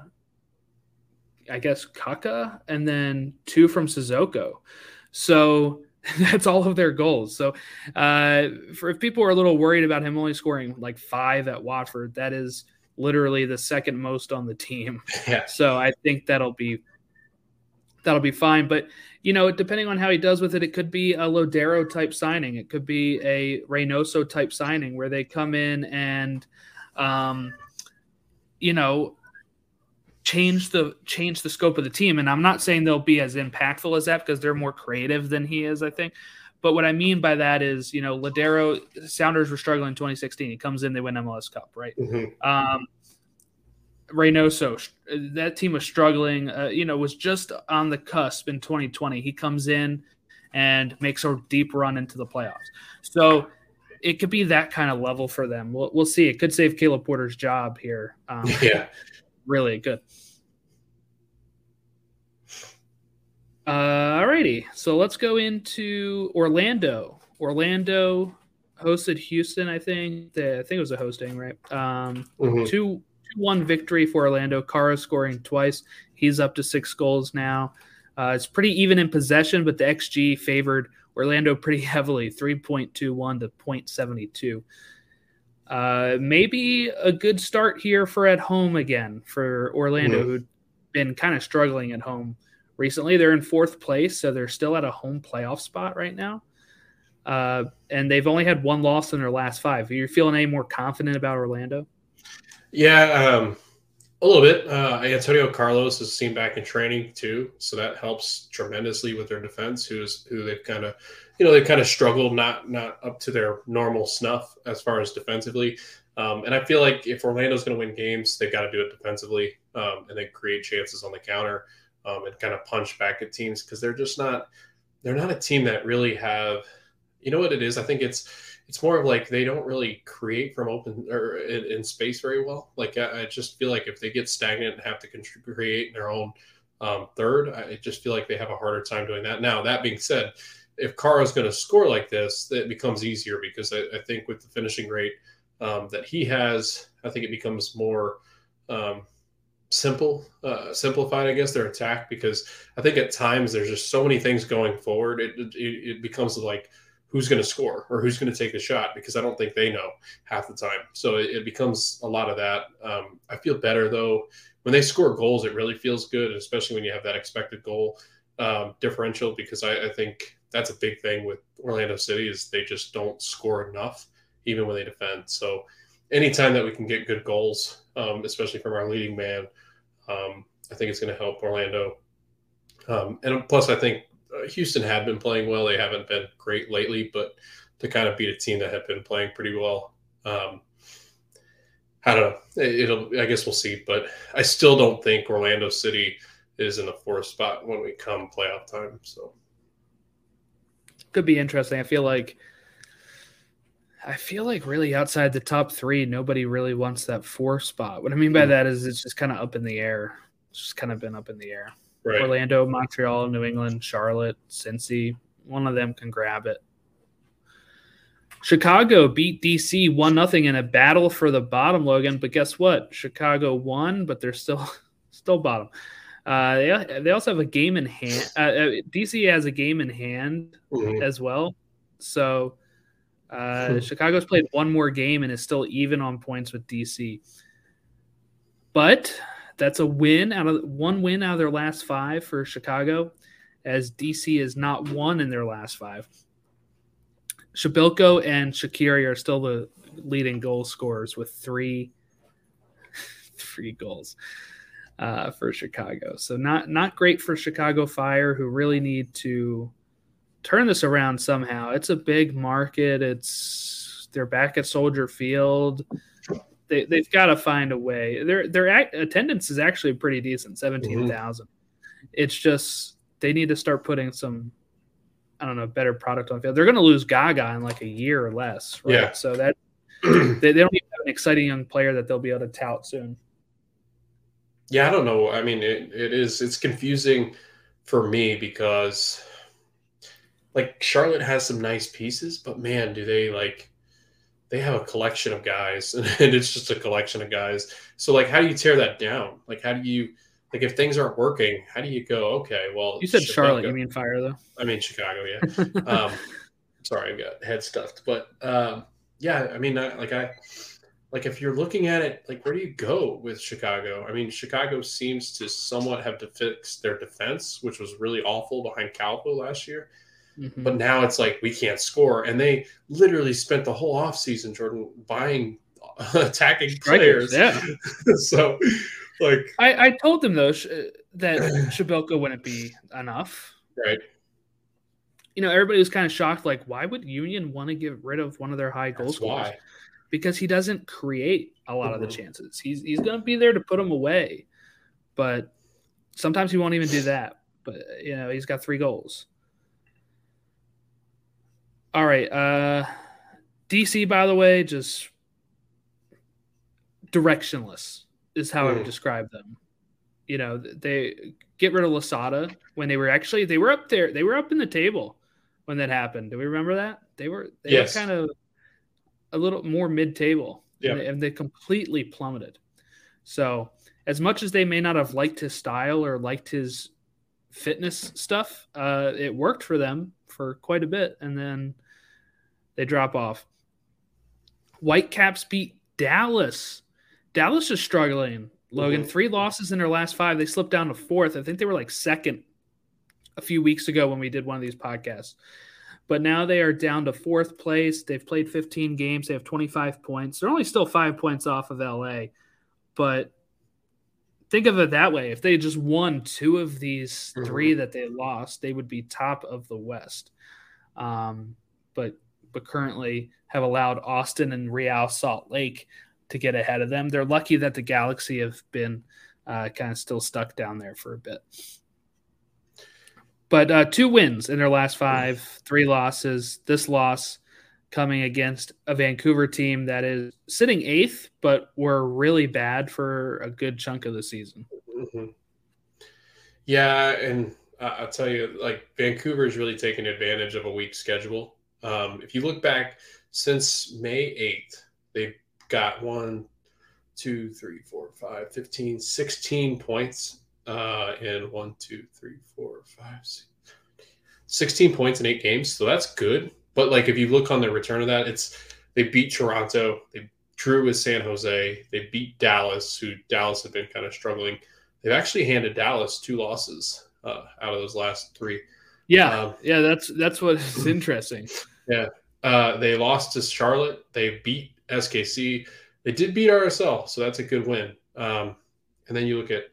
I guess Kaka, and then two from Sissoko. So [LAUGHS] that's all of their goals. So uh, for if people are a little worried about him only scoring like five at Watford, that is literally the second most on the team. Yeah. [LAUGHS] So I think that'll be that'll be fine. But you know, depending on how he does with it, it could be a Lodeiro type signing. It could be a Reynoso type signing where they come in and, um, you know, change the change the scope of the team. And I'm not saying they'll be as impactful as that because they're more creative than he is. I think. But what I mean by that is, you know, Lodeiro Sounders were struggling in 2016. He comes in, they win MLS Cup, right? Mm-hmm. Um, Reynoso, that team was struggling. Uh, you know, was just on the cusp in 2020. He comes in and makes a deep run into the playoffs. So it could be that kind of level for them. We'll, we'll see. It could save Caleb Porter's job here. Um, [LAUGHS] yeah, really good. Uh, alrighty, so let's go into Orlando. Orlando hosted Houston, I think. I think it was a hosting, right? Um, mm-hmm. Two one victory for Orlando. Kara scoring twice. He's up to six goals now. Uh, it's pretty even in possession, but the XG favored Orlando pretty [LAUGHS] heavily 3.21 to 0.72. Uh, maybe a good start here for at home again for Orlando, mm-hmm. who'd been kind of struggling at home recently. They're in fourth place, so they're still at a home playoff spot right now. Uh, and they've only had one loss in their last five. Are you feeling any more confident about Orlando? Yeah, um, a little bit. Uh, Antonio Carlos is seen back in training too, so that helps tremendously with their defense. Who's who they've kind of, you know, they've kind of struggled, not not up to their normal snuff as far as defensively. Um, and I feel like if Orlando's going to win games, they've got to do it defensively um, and then create chances on the counter um, and kind of punch back at teams because they're just not they're not a team that really have you know what it is. I think it's it's more of like they don't really create from open or in, in space very well. Like I, I, just feel like if they get stagnant and have to create their own um, third, I just feel like they have a harder time doing that. Now that being said, if is going to score like this, it becomes easier because I, I think with the finishing rate um, that he has, I think it becomes more um, simple, uh, simplified, I guess, their attack because I think at times there's just so many things going forward. It, it, it becomes like who's going to score or who's going to take the shot because I don't think they know half the time. So it, it becomes a lot of that. Um, I feel better though when they score goals. It really feels good, especially when you have that expected goal um, differential because I, I think that's a big thing with Orlando City is they just don't score enough even when they defend. So anytime that we can get good goals, um, especially from our leading man, um, I think it's going to help Orlando. Um, and plus, I think Houston had been playing well. They haven't been great lately, but to kind of beat a team that had been playing pretty well, um, I don't know. It'll. I guess we'll see. But I still don't think Orlando City is in the fourth spot when we come playoff time. So could be interesting. I feel like I feel like really outside the top three, nobody really wants that four spot. What I mean by hmm. that is it's just kind of up in the air. It's just kind of been up in the air. Right. Orlando, Montreal, New England, Charlotte, Cincy, one of them can grab it. Chicago beat DC one nothing in a battle for the bottom, Logan. But guess what? Chicago won, but they're still [LAUGHS] still bottom. Uh, they, they also have a game in hand. Uh, uh DC has a game in hand mm-hmm. as well. So uh, hmm. Chicago's played one more game and is still even on points with DC. But that's a win out of one win out of their last five for Chicago, as DC is not one in their last five. Przybylko and Shaqiri are still the leading goal scorers with three [LAUGHS] three goals uh, for Chicago. So not not great for Chicago Fire, who really need to turn this around somehow. It's a big market. It's they're back at Soldier Field. They they've got to find a way. Their their attendance is actually pretty decent, seventeen thousand. Mm-hmm. It's just they need to start putting some. I don't know, better product on field. They're going to lose Gaga in like a year or less, right? Yeah. So that [CLEARS THROAT] they, they don't even have an exciting young player that they'll be able to tout soon. Yeah, I don't know. I mean, it, it is it's confusing for me because like Charlotte has some nice pieces, but man, do they like they have a collection of guys [LAUGHS] and it's just a collection of guys. So like how do you tear that down? Like how do you like if things aren't working, how do you go, okay, well You said Chicago. Charlotte, you mean fire though? I mean Chicago, yeah. [LAUGHS] um sorry, I got head stuffed. But um yeah, I mean I, like I like if you're looking at it, like where do you go with Chicago? I mean, Chicago seems to somewhat have to fix their defense, which was really awful behind Calvo last year. Mm-hmm. But now it's like we can't score, and they literally spent the whole offseason, Jordan, buying [LAUGHS] attacking players. Yeah. [LAUGHS] so, like, I, I told them though sh- that [CLEARS THROAT] Przybylko wouldn't be enough. Right. You know, everybody was kind of shocked. Like, why would Union want to get rid of one of their high goal That's scorers? Why? Because he doesn't create a lot mm-hmm. of the mm-hmm. chances. He's he's going to be there to put them away, but sometimes he won't even do that. But you know, he's got three goals. All right. Uh, DC, by the way, just directionless is how mm. I would hmm. describe them. You know, they get rid of Losada when they were actually they were up there. They were up in the table when that happened. Do we remember that? They were they yes. were kind of a little more mid-table. Yeah. And, and they completely plummeted. So, as much as they may not have liked his style or liked his fitness stuff, uh, it worked for them for quite a bit, and then they drop off. Whitecaps beat Dallas. Dallas is struggling. Logan, mm-hmm. three losses in their last five. They slipped down to fourth. I think they were like second a few weeks ago when we did one of these podcasts. But now they are down to fourth place. They've played 15 games. They have 25 points. They're only still five points off of LA. But think of it that way. If they just won two of these 3 mm-hmm. that they lost, they would be top of the West. Um, but but currently have allowed Austin and Real Salt Lake to get ahead of them. They're lucky that the Galaxy have been uh, kind of still stuck down there for a bit. But uh, two wins in their last five, three losses. This loss coming against a Vancouver team that is sitting eighth, but were really bad for a good chunk of the season. Mm-hmm. Yeah, and uh, I'll tell you, like Vancouver is really taking advantage of a weak schedule. Um, if you look back since May 8th, they've got one, two, three, four, five, 15, 16 points uh, in one, two, three, four, five, six, 16 points in eight games. So that's good. But like if you look on the return of that, it's they beat Toronto, they drew with San Jose, they beat Dallas, who Dallas had been kind of struggling. They've actually handed Dallas two losses uh, out of those last three. Yeah, um, yeah, that's that's what's interesting. Yeah, uh, they lost to Charlotte. They beat SKC. They did beat RSL, so that's a good win. Um, and then you look at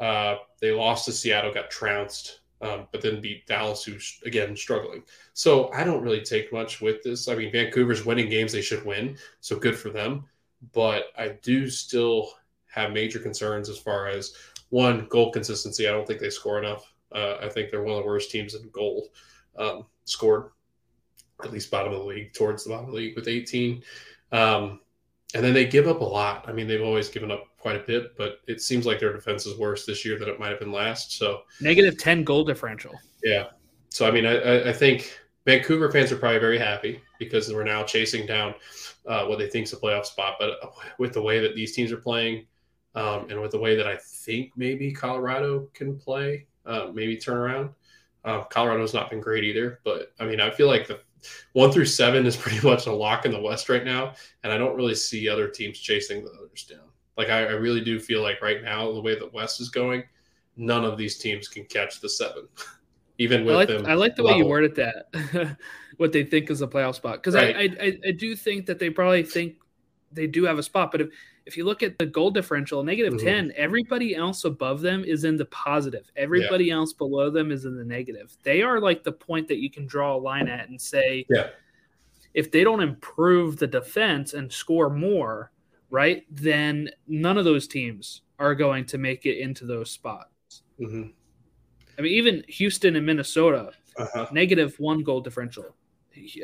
uh, they lost to Seattle, got trounced, um, but then beat Dallas, who's again struggling. So I don't really take much with this. I mean, Vancouver's winning games they should win, so good for them. But I do still have major concerns as far as one goal consistency. I don't think they score enough. Uh, I think they're one of the worst teams in goal um, scored, at least bottom of the league, towards the bottom of the league with 18. Um, and then they give up a lot. I mean, they've always given up quite a bit, but it seems like their defense is worse this year than it might have been last. So negative 10 goal differential. Yeah. So, I mean, I, I think Vancouver fans are probably very happy because we're now chasing down uh, what they think is a playoff spot. But with the way that these teams are playing, um, and with the way that I think maybe Colorado can play, uh, maybe turn around. Uh, Colorado's not been great either, but I mean, I feel like the one through seven is [LAUGHS] pretty much a lock in the West right now, and I don't really see other teams chasing the others down. Like I, I really do feel like right now, the way the West is going, none of these teams can catch the seven. [LAUGHS] Even with I like, them, I like the level. way you worded that. [LAUGHS] what they think is a playoff spot, because right. I, I I do think that they probably think they do have a spot, but if if you look at the goal differential, negative mm-hmm. 10, everybody else above them is in the positive. Everybody yeah. else below them is in the negative. They are like the point that you can draw a line at and say, yeah. if they don't improve the defense and score more, right, then none of those teams are going to make it into those spots. Mm-hmm. I mean, even Houston and Minnesota, uh-huh. negative one goal differential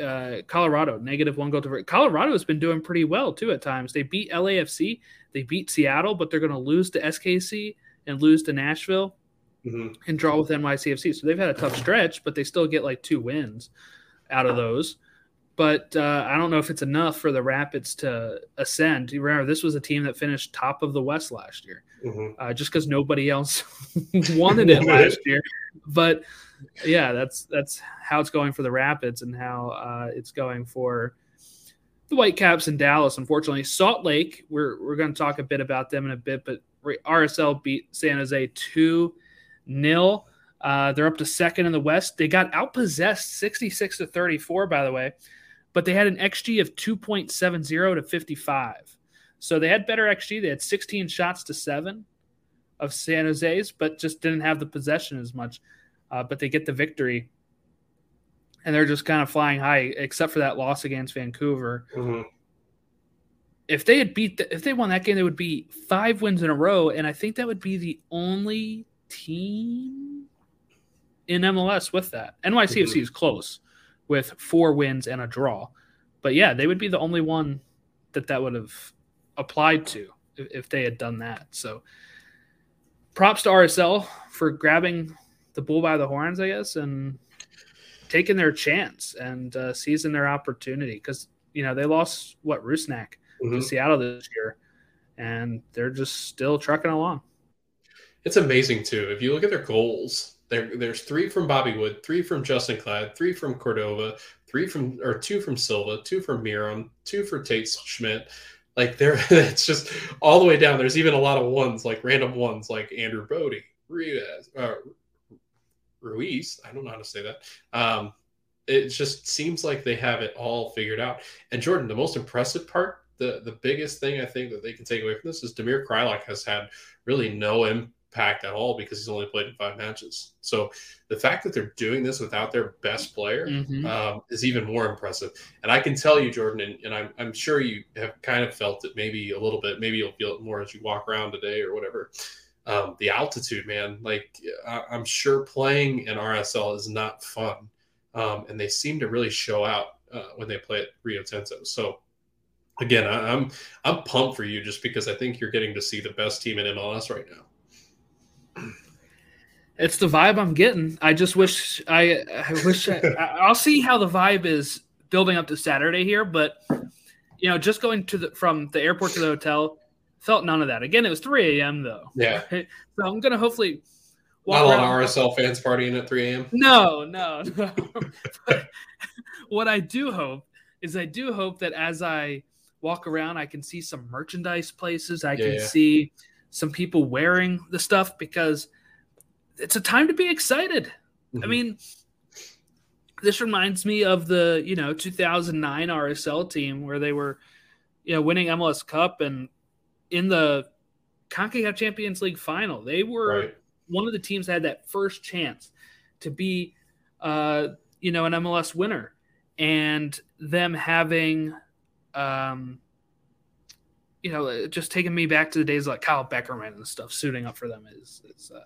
uh, Colorado negative one goal to Colorado has been doing pretty well too at times. They beat LAFC, they beat Seattle, but they're going to lose to SKC and lose to Nashville mm-hmm. and draw with NYCFC. So they've had a tough stretch, but they still get like two wins out of those. But uh, I don't know if it's enough for the Rapids to ascend. Remember, this was a team that finished top of the West last year, mm-hmm. uh, just because nobody else [LAUGHS] [LAUGHS] wanted it last year. But yeah, that's that's how it's going for the Rapids and how uh, it's going for the Whitecaps in Dallas. Unfortunately, Salt Lake. We're we're going to talk a bit about them in a bit, but RSL beat San Jose two nil. Uh, they're up to second in the West. They got outpossessed 66 to 34, by the way, but they had an XG of 2.70 to 55. So they had better XG. They had 16 shots to seven of San Jose's, but just didn't have the possession as much uh, but they get the victory, and they're just kind of flying high, except for that loss against Vancouver. Mm-hmm. If they had beat, the, if they won that game, they would be five wins in a row, and I think that would be the only team in MLS with that. NYCFC mm-hmm. is close with four wins and a draw, but yeah, they would be the only one that that would have applied to if, if they had done that. So, props to RSL for grabbing the bull by the horns, I guess, and taking their chance and uh, seizing their opportunity because you know they lost what Rusnak mm-hmm. to Seattle this year, and they're just still trucking along. It's amazing too. If you look at their goals, there there's three from Bobby Wood, three from Justen Glad, three from Cordova, three from or two from Silva, two from Miram, two for Tate Schmidt. Like there, [LAUGHS] it's just all the way down. There's even a lot of ones, like random ones, like Andrew Brody, Rivas, uh, Ruiz. I don't know how to say that. Um, it just seems like they have it all figured out. And Jordan, the most impressive part, the the biggest thing I think that they can take away from this is Damir Kreilach has had really no impact at all because he's only played in five matches. So the fact that they're doing this without their best player Mhm. um, is even more impressive. And I can tell you, Jordan, and, and I'm, I'm sure you have kind of felt it maybe a little bit. Maybe you'll feel it more as you walk around today or whatever. Um, the altitude, man. Like I, I'm sure playing in RSL is not fun, um, and they seem to really show out uh, when they play at Rio Tinto. So again, I, I'm I'm pumped for you just because I think you're getting to see the best team in MLS right now. It's the vibe I'm getting. I just wish I, I wish [LAUGHS] I- I'll see how the vibe is building up to Saturday here, but you know, just going to the from the airport to the hotel felt none of that. Again, it was 3 a.m. though, Yeah, [LAUGHS] so I'm gonna hopefully not a lot of RSL fans partying at 3 a.m. No, no, [LAUGHS] no. But what I do hope is I do hope that as I walk around, I can see some merchandise places. I Yeah, can yeah. see some people wearing the stuff because it's a time to be excited. I Mhm. mean, this reminds me of the you know 2009 RSL team where they were you know winning MLS Cup and in the CONCACAF Champions League final. They were Right. one of the teams that had that first chance to be, uh, you know, an MLS winner, and them having, um, you know, just taking me back to the days like Kyle Beckerman and stuff, suiting up for them is, is uh,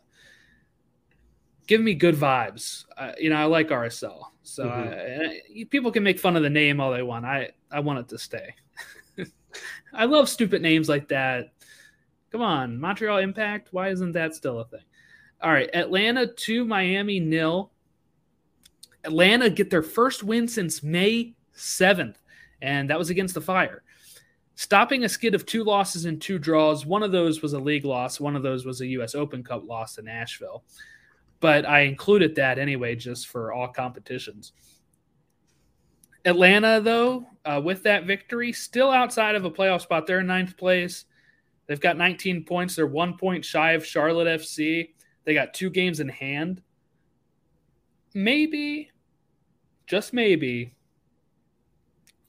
giving me good vibes. Uh, you know, I like RSL, so Mhm. I, I- people can make fun of the name all they want. I I want it to stay. [LAUGHS] [LAUGHS] I love stupid names like that. Come on, Montreal Impact. Why isn't that still a thing? All right, Atlanta to Miami nil. Atlanta get their first win since May 7th, and that was against the Fire. Stopping a skid of two losses and two draws. One of those was a league loss, one of those was a U.S. Open Cup loss to Nashville. But I included that anyway, just for all competitions. Atlanta, though, uh, with that victory, still outside of a playoff spot. They're in ninth place. They've got 19 points. They're one point shy of Charlotte FC. They got two games in hand. Maybe, just maybe,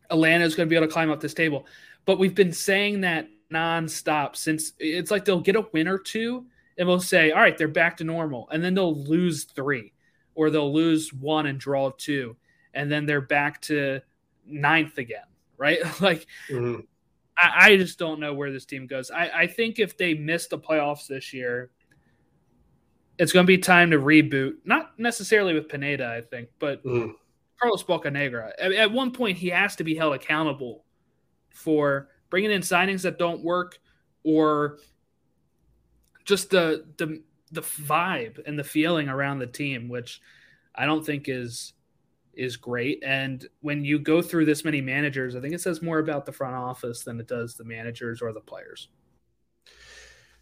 Atlanta is going to be able to climb up this table. But we've been saying that nonstop since it's like they'll get a win or two and we'll say, all right, they're back to normal. And then they'll lose three or they'll lose one and draw two. And then they're back to ninth again, right? [LAUGHS] like, Mhm. I, I just don't know where this team goes. I, I think if they miss the playoffs this year, it's going to be time to reboot. Not necessarily with Pineda, I think, but Mhm. Carlos Bocanegra. At, at one point, he has to be held accountable for bringing in signings that don't work, or just the the the vibe and the feeling around the team, which I don't think is is great. And when you go through this many managers, I think it says more about the front office than it does the managers or the players.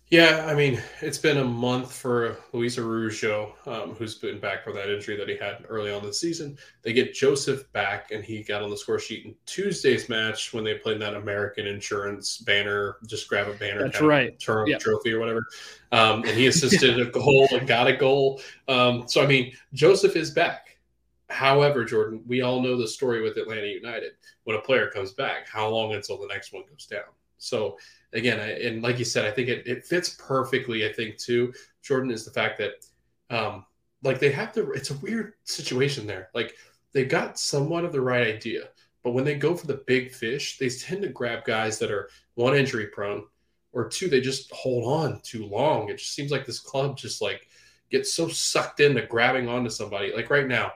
Yeah, I mean, it's been a month for Luiz Araujo, um, who's been back from that injury that he had early on the season. They get Josef back, and he got on the score sheet in Tuesday's match when they played that American Insurance banner, just grab a banner, That's right. tur- Yeah. trophy or whatever. Um, and he assisted a goal and [LAUGHS] got a goal. Um, so, I mean, Josef is back. However, Jordan, we all know the story with Atlanta United. When a player comes back, how long until the next one goes down? So, again, I, and like you said, I think it, it fits perfectly. I think too, Jordan is the fact that, um, like they have the. It's a weird situation there. Like they've got somewhat of the right idea, but when they go for the big fish, they tend to grab guys that are one injury prone, or two they just hold on too long. It just seems like this club just like gets so sucked into grabbing onto somebody. Like right now,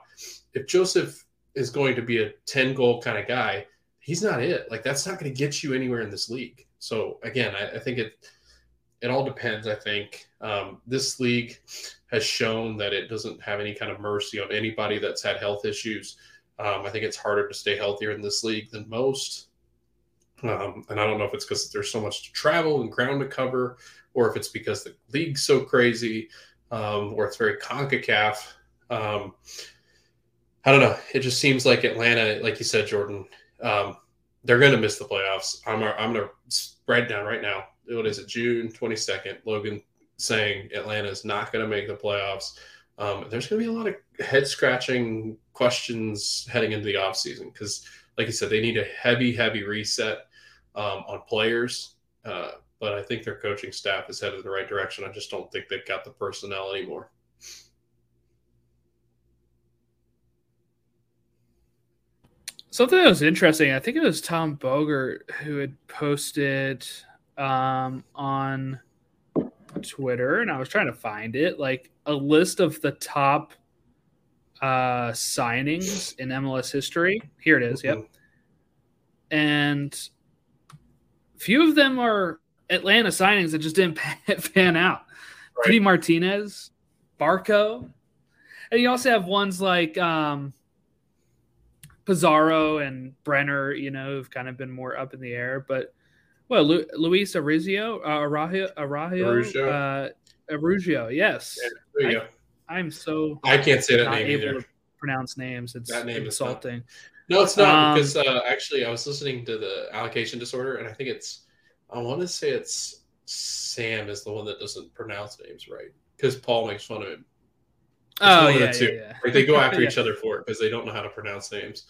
if Josef is going to be a ten goal kind of guy, he's not it. Like that's not going to get you anywhere in this league. So again, I, I think it it all depends. I think um, this league has shown that it doesn't have any kind of mercy on anybody that's had health issues. Um, I think it's harder to stay healthier in this league than most. Um, and I don't know if it's because there's so much to travel and ground to cover, or if it's because the league's so crazy, um, or it's very CONCACAF. I don't know. It just seems like Atlanta, like you said, Jordan, um, they're going to miss the playoffs. I'm I'm going to spread down right now. What is it? June 22nd. Logan saying Atlanta is not going to make the playoffs. Um, there's going to be a lot of head scratching questions heading into the offseason because, like you said, they need a heavy, heavy reset um, on players. Uh, but I think their coaching staff is headed in the right direction. I just don't think they've got the personnel anymore. Something that was interesting, I think it was Tom Bogert who had posted um, on Twitter, and I was trying to find it, like a list of the top uh, signings in MLS history. Here it is. Yep. Mhm. And few of them are Atlanta signings that just didn't [LAUGHS] pan out. Right. Pity Martinez, Barco, and you also have ones like um, Pizarro and Brenner. You know, who've kind of been more up in the air. But well, Lu- Luis Arrizio, uh, Araujo, Araujo, uh, Araujo. Yes, Yeah, there you I- go. I'm so I can't say that name able either. to pronounce names. It's That name is not- insulting. No, it's not Um, because uh, actually I was listening to the allocation disorder, and I think it's I want to say it's Sam is the one that doesn't pronounce names right because Paul makes fun of him. Oh one of the yeah, yeah, yeah. Like they go after Yeah. [LAUGHS] each other for it because they don't know how to pronounce names.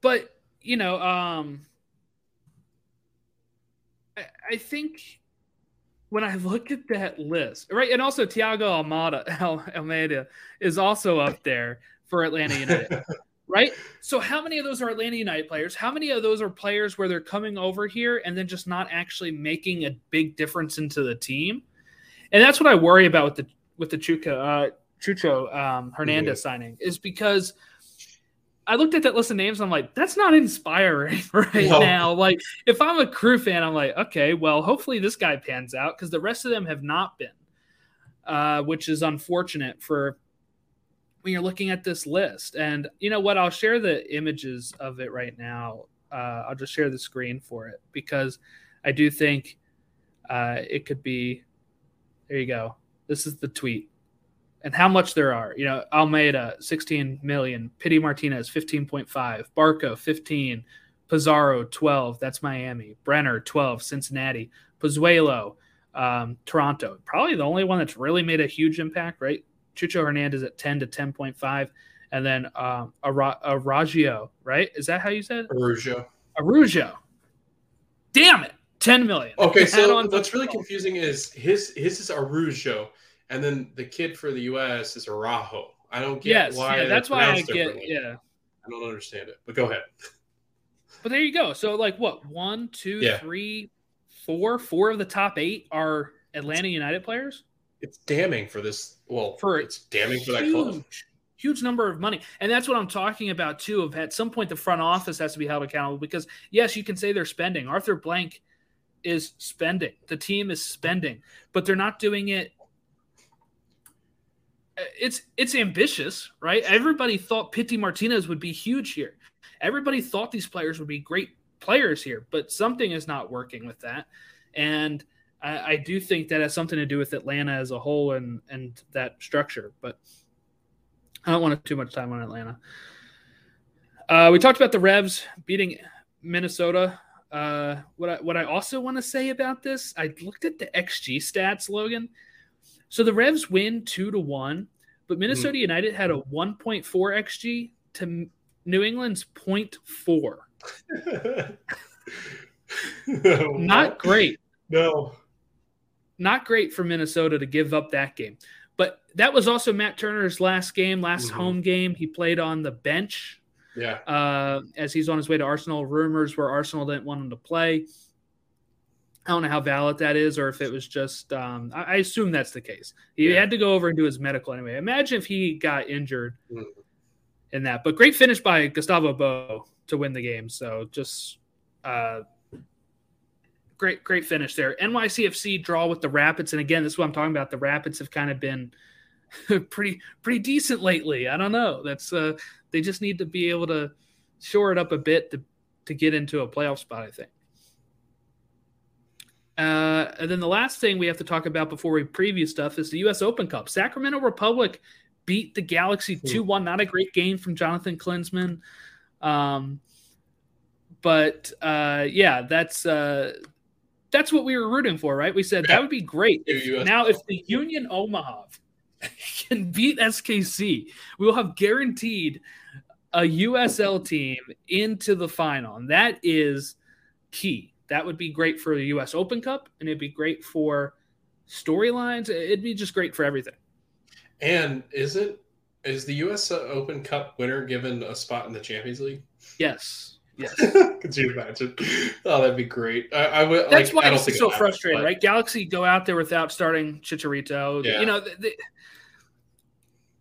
but you know um I, I think when i [LAUGHS] look at that list right and also thiago almada [LAUGHS] Al, almeida is also up there for atlanta united right so how many of those are atlanta united players how many of those are players where they're coming over here and then just not actually making a big difference into the team and that's what i worry about with the with the chuka uh chucho um hernandez signing is because I looked at that list of names. I'm like, that's not inspiring [LAUGHS] right No. now. Like, if I'm a crew fan, I'm like, okay, well, hopefully this guy pans out because the rest of them have not been, uh, which is unfortunate for when you're looking at this list. And you know what? I'll share the images of it right now. Uh, I'll just share the screen for it because I do think uh, it could be. There you go. This is the tweet and how much there are. You know, Almeida, 16 million, Pity Martinez, 15.5, Barco, 15, Pizarro, 12. That's Miami. Brenner, 12, Cincinnati. Pozuelo, um, Toronto. Probably the only one that's really made a huge impact, right? Chucho Hernandez at 10 to 10.5. And then um, Ara- Aragio, right? Is that how you said it? Arujo. Arujo. Damn it. 10 million. Okay, [LAUGHS] so what's really 12. confusing is his his is Arujo, and then the kid for the U.S. is Arajo. I don't get Yes, why. yeah, that's why I get, yeah. I don't understand it. But go ahead. [LAUGHS] But there you go. So like what? One, two, Yeah. three, four. Four of the top eight are Atlanta United players. It's damning for this. Well, For it's damning for that club. Huge, huge number of money, and that's what I'm talking about too. Of at some point the front office has to be held accountable because yes, you can say they're spending. Arthur Blank is spending. The team is spending, but they're not doing it. It's it's ambitious, right? Everybody thought Pity Martinez would be huge here. Everybody thought these players would be great players here, but something is not working with that. And I, I do think that has something to do with Atlanta as a whole and and that structure. But I don't want to too much time on Atlanta. Uh, we talked about the Revs beating Minnesota. Uh, what I what I also want to say about this, I looked at the XG stats, Logan. So the Revs win two to one, but Minnesota United had a 1.4 XG to New England's 0.4. [LAUGHS] Not great. No. not great for Minnesota to give up that game. But that was also Matt Turner's last game, last Mhm. home game. He played on the bench Yeah. uh, as he's on his way to Arsenal. Rumors were Arsenal didn't want him to play. I don't know how valid that is, or if it was just. Um, I, I assume that's the case. He Yeah. had to go over and do his medical anyway. Imagine if he got injured Mhm. in that. But great finish by Gustavo Bo to win the game. So just uh, great, great finish there. NYCFC draw with the Rapids, and again, this is what I'm talking about. The Rapids have kind of been [LAUGHS] pretty, pretty decent lately. I don't know. That's uh, they just need to be able to shore it up a bit to to get into a playoff spot. I think. Uh, and then the last thing we have to talk about before we preview stuff is the U.S. Open Cup. Sacramento Republic beat the Galaxy 2 1. Not a great game from Jonathan Klinsmann. Um, but uh, yeah, that's uh, that's what we were rooting for, right? We said Yeah. that would be great. US now, if the Union Omaha [LAUGHS] can beat SKC, we will have guaranteed a USL team into the final. And that is key. That would be great for the US Open Cup and it'd be great for storylines. It'd be just great for everything. And is it is the US Open Cup winner given a spot in the Champions League? Yes. Yes. [LAUGHS] Could you imagine? Oh, that'd be great. I, I would. That's like, why I it's so frustrating, but- right? Galaxy go out there without starting Chicharito. Yeah. You know, they,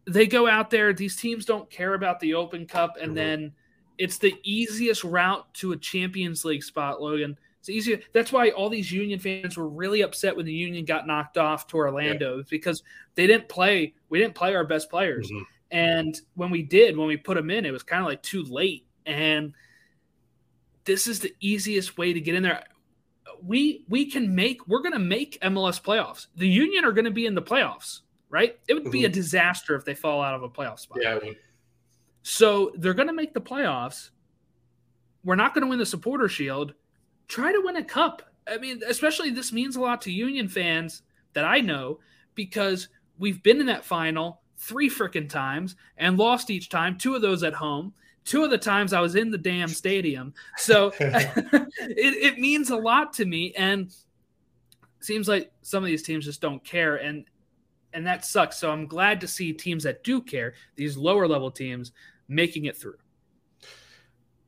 they go out there. These teams don't care about the Open Cup, and Mhm. then it's the easiest route to a Champions League spot, Logan. It's easier. That's why all these Union fans were really upset when the Union got knocked off to Orlando because they didn't play. We didn't play our best players, Mhm. and when we did, when we put them in, it was kind of like too late. And this is the easiest way to get in there. We we can make. We're going to make MLS playoffs. The Union are going to be in the playoffs, right? It would be a disaster if they fall out of a playoff spot. Yeah. So they're going to make the playoffs. We're not going to win the supporter shield. Try to win a cup. I mean, especially this means a lot to Union fans that I know because we've been in that final three freaking times and lost each time, two of those at home. Two of the times I was in the damn stadium. So [LAUGHS] [LAUGHS] it, it means a lot to me. And seems like some of these teams just don't care. And and that sucks. So I'm glad to see teams that do care, these lower level teams, making it through.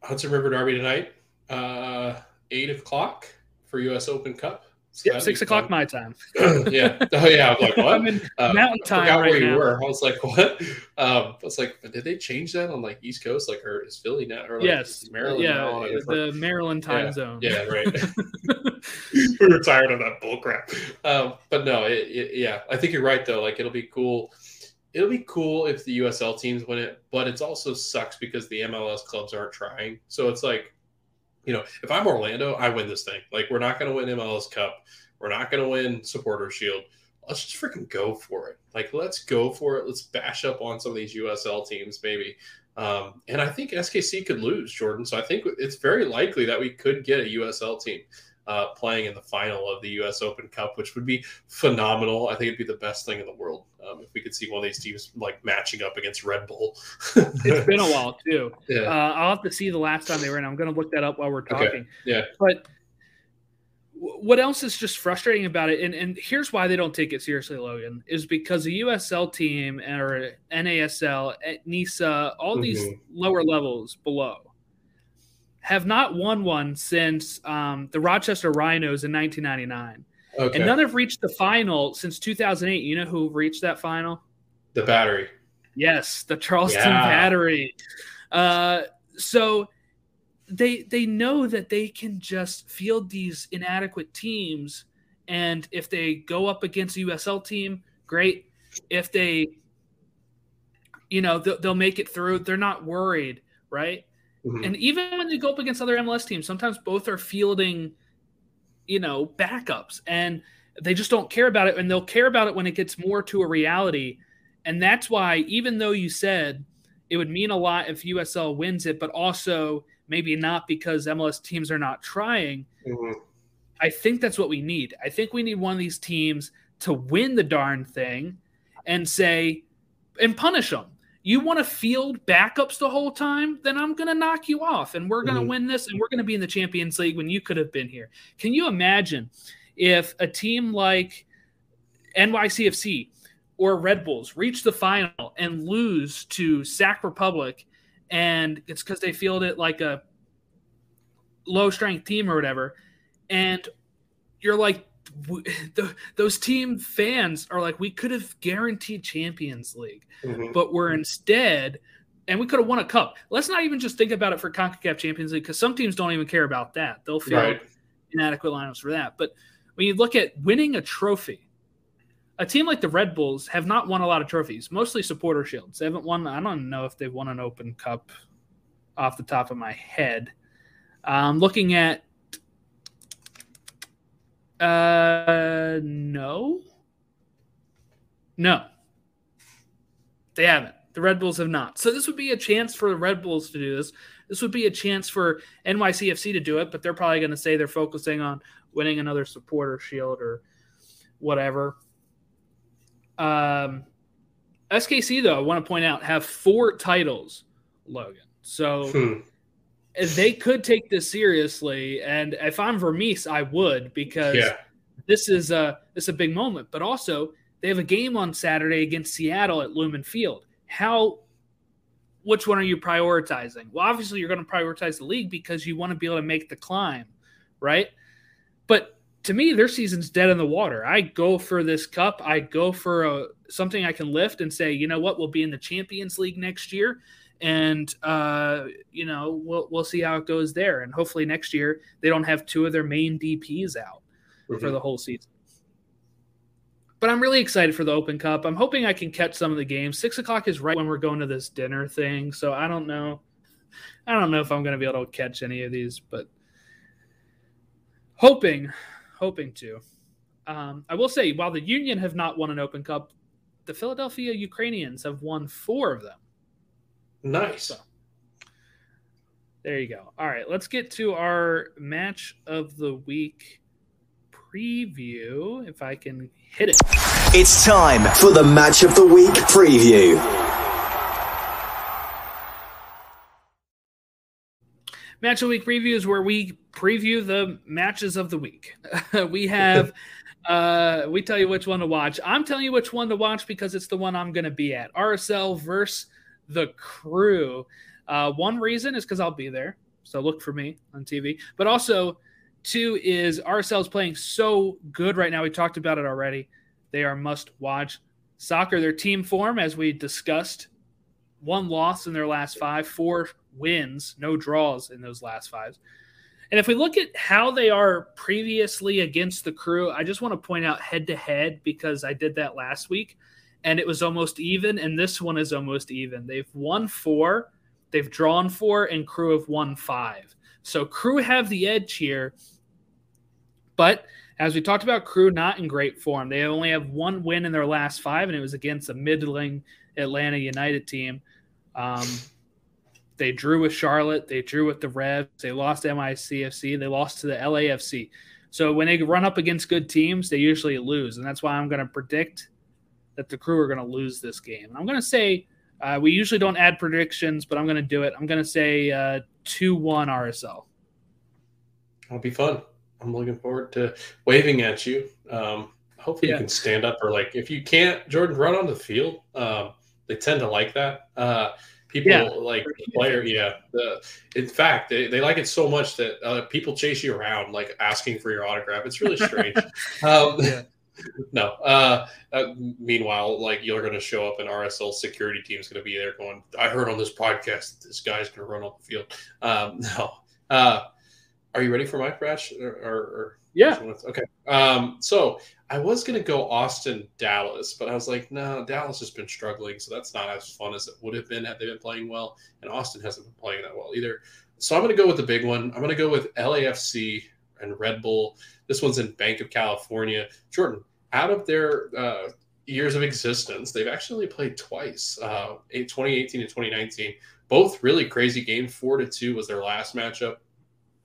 Hudson River Derby tonight, uh, eight o'clock for U.S. Open Cup. So Yep, six o'clock fun. my time. [CLEARS THROAT] yeah. Oh yeah. I'm like what? [LAUGHS] I'm in Uh, mountain I time forgot right where you now. were. I was like, [LAUGHS] what? Um, I was like, did they change that on like East Coast? Like, or is Philly now? Or like, yes, Maryland now on a yeah, the Maryland time Yeah, zone. Yeah, right. we [LAUGHS] were tired of that bullcrap. Um, but no, it, it, yeah, I think you're right though. Like, it'll be cool. It'll be cool if the USL teams win it, but it's also sucks because the MLS clubs aren't trying. So it's like, you know, if I'm Orlando, I win this thing. Like, we're not going to win MLS Cup. We're not going to win Supporter Shield. Let's just freaking go for it. Like, let's go for it. Let's bash up on some of these USL teams, maybe. Um, and I think SKC could lose, Jordan. So I think it's very likely that we could get a USL team uh, playing in the final of the US Open Cup, which would be phenomenal. I think it'd be the best thing in the world um, if we could see one of these teams like matching up against Red Bull. [LAUGHS] It's been a while too. [LAUGHS] yeah. Uh, I'll have to see the last time they were in. I'm going to look that up while we're Okay. talking. Yeah. But what else is just frustrating about it, and, and here's why they don't take it seriously, Logan, is because the USL team or NASL, NISA, all these Mhm. lower levels below have not won one since um, the Rochester Rhinos in 1999. Okay. And none have reached the final since 2008. You know who reached that final? the battery. Yes, the Charleston Yeah. Battery. Uh, so they they know that they can just field these inadequate teams, and if they go up against a USL team, great. If they, you know, they'll, they'll make it through. They're not worried, right? Mhm. And even when they go up against other MLS teams, sometimes both are fielding, you know, backups and they just don't care about it. And they'll care about it when it gets more to a reality. And that's why, even though you said it would mean a lot if USL wins it, but also maybe not because MLS teams are not trying, Mhm. I think that's what we need. I think we need one of these teams to win the darn thing and say, and punish them. You want to field backups the whole time? Then I'm going to knock you off and we're going to Mhm. win this and we're going to be in the Champions League when you could have been here. Can you imagine if a team like NYCFC or Red Bulls reach the final and lose to Sac Republic and it's because they fielded like a low strength team or whatever? and you're like w- [LAUGHS] the, those team fans are like we could have guaranteed champions league Mhm. but we're instead and we could have won a cup. Let's not even just think about it for concacaf champions league because some teams don't even care about that. They'll feel Right. inadequate lineups for that. But when you look at winning a trophy a team like the red bulls have not won a lot of trophies mostly supporter shields. They haven't won i don't know if they've won an open cup off the top of my head. Um, looking at uh, no, no, they haven't. The Red Bulls have not. So this would be a chance for the Red Bulls to do this. This would be a chance for NYCFC to do it, but they're probably going to say they're focusing on winning another supporter shield or whatever. Um, SKC though, I want to point out, have four titles, Logan. So Hmm. They could take this seriously, and if I'm Vermes, I would because Yeah. this is a this is a big moment. But also, they have a game on Saturday against Seattle at Lumen Field. How? Which one are you prioritizing? Well, obviously, you're going to prioritize the league because you want to be able to make the climb, right? But to me, their season's dead in the water. I go for this cup. I go for a, something I can lift and say, you know what, we'll be in the Champions League next year, and uh, you know we'll we'll see how it goes there. And hopefully next year they don't have two of their main DPS out for Mhm. the whole season. But I'm really excited for the Open Cup. I'm hoping I can catch some of the games. Six o'clock is right when we're going to this dinner thing, so I don't know. I don't know if I'm going to be able to catch any of these, but hoping, hoping to. Um, I will say, while the Union have not won an Open Cup, the Philadelphia Ukrainians have won four of them. Nice. So- There you go. All right, let's get to our match of the week preview. If I can hit it. It's time for the match of the week preview. Match of the week preview is where we preview the matches of the week. [LAUGHS] we have, [LAUGHS] uh, we tell you which one to watch. I'm telling you which one to watch because it's the one I'm going to be at. RSL versus the Crew. Uh, one reason is because I'll be there, so look for me on TV. But also, two is RSL is playing so good right now. We talked about it already. They are must watch. Soccer, their team form, as we discussed, one loss in their last five, four wins, no draws in those last five. And if we look at how they are previously against the crew, I just want to point out head to head because I did that last week and it was almost even. And this one is almost even. They've won four, they've drawn four, and crew have won five. So crew have the edge here. But as we talked about, crew not in great form. They only have one win in their last five, and it was against a middling Atlanta United team. Um, they drew with Charlotte. They drew with the Revs. They lost NYCFC. They lost to the LAFC. So when they run up against good teams, they usually lose, and that's why I'm going to predict that the crew are going to lose this game. And I'm going to say uh, we usually don't add predictions, but I'm going to do it. I'm going to say uh, two one RSL. That'll be fun. I'm looking forward to waving at you. Um, hopefully Yeah. you can stand up or like if you can't, Jordan, run on the field. Um, they tend to like that. Uh, people Yeah. like the player. Yeah. The, in fact, they, they like it so much that uh, people chase you around, like asking for your autograph. It's really strange. [LAUGHS] um, Yeah. [LAUGHS] No. Uh, uh, meanwhile, like you're going to show up, and RSL security team is going to be there going. I heard on this podcast that this guy's going to run off the field. Um, [LAUGHS] no. Uh, are you ready for my crash? Or, or, or Yeah. Okay. Um, so I was going to go Austin, Dallas, but I was like, no, Dallas has been struggling, so that's not as fun as it would have been had they been playing well. And Austin hasn't been playing that well either. So I'm going to go with the big one. I'm going to go with LAFC and Red Bull. This one's in Banc of California. Jordan, out of their uh, years of existence, they've actually played twice, uh, 2018 and 2019. Both really crazy games. Four to two was their last matchup,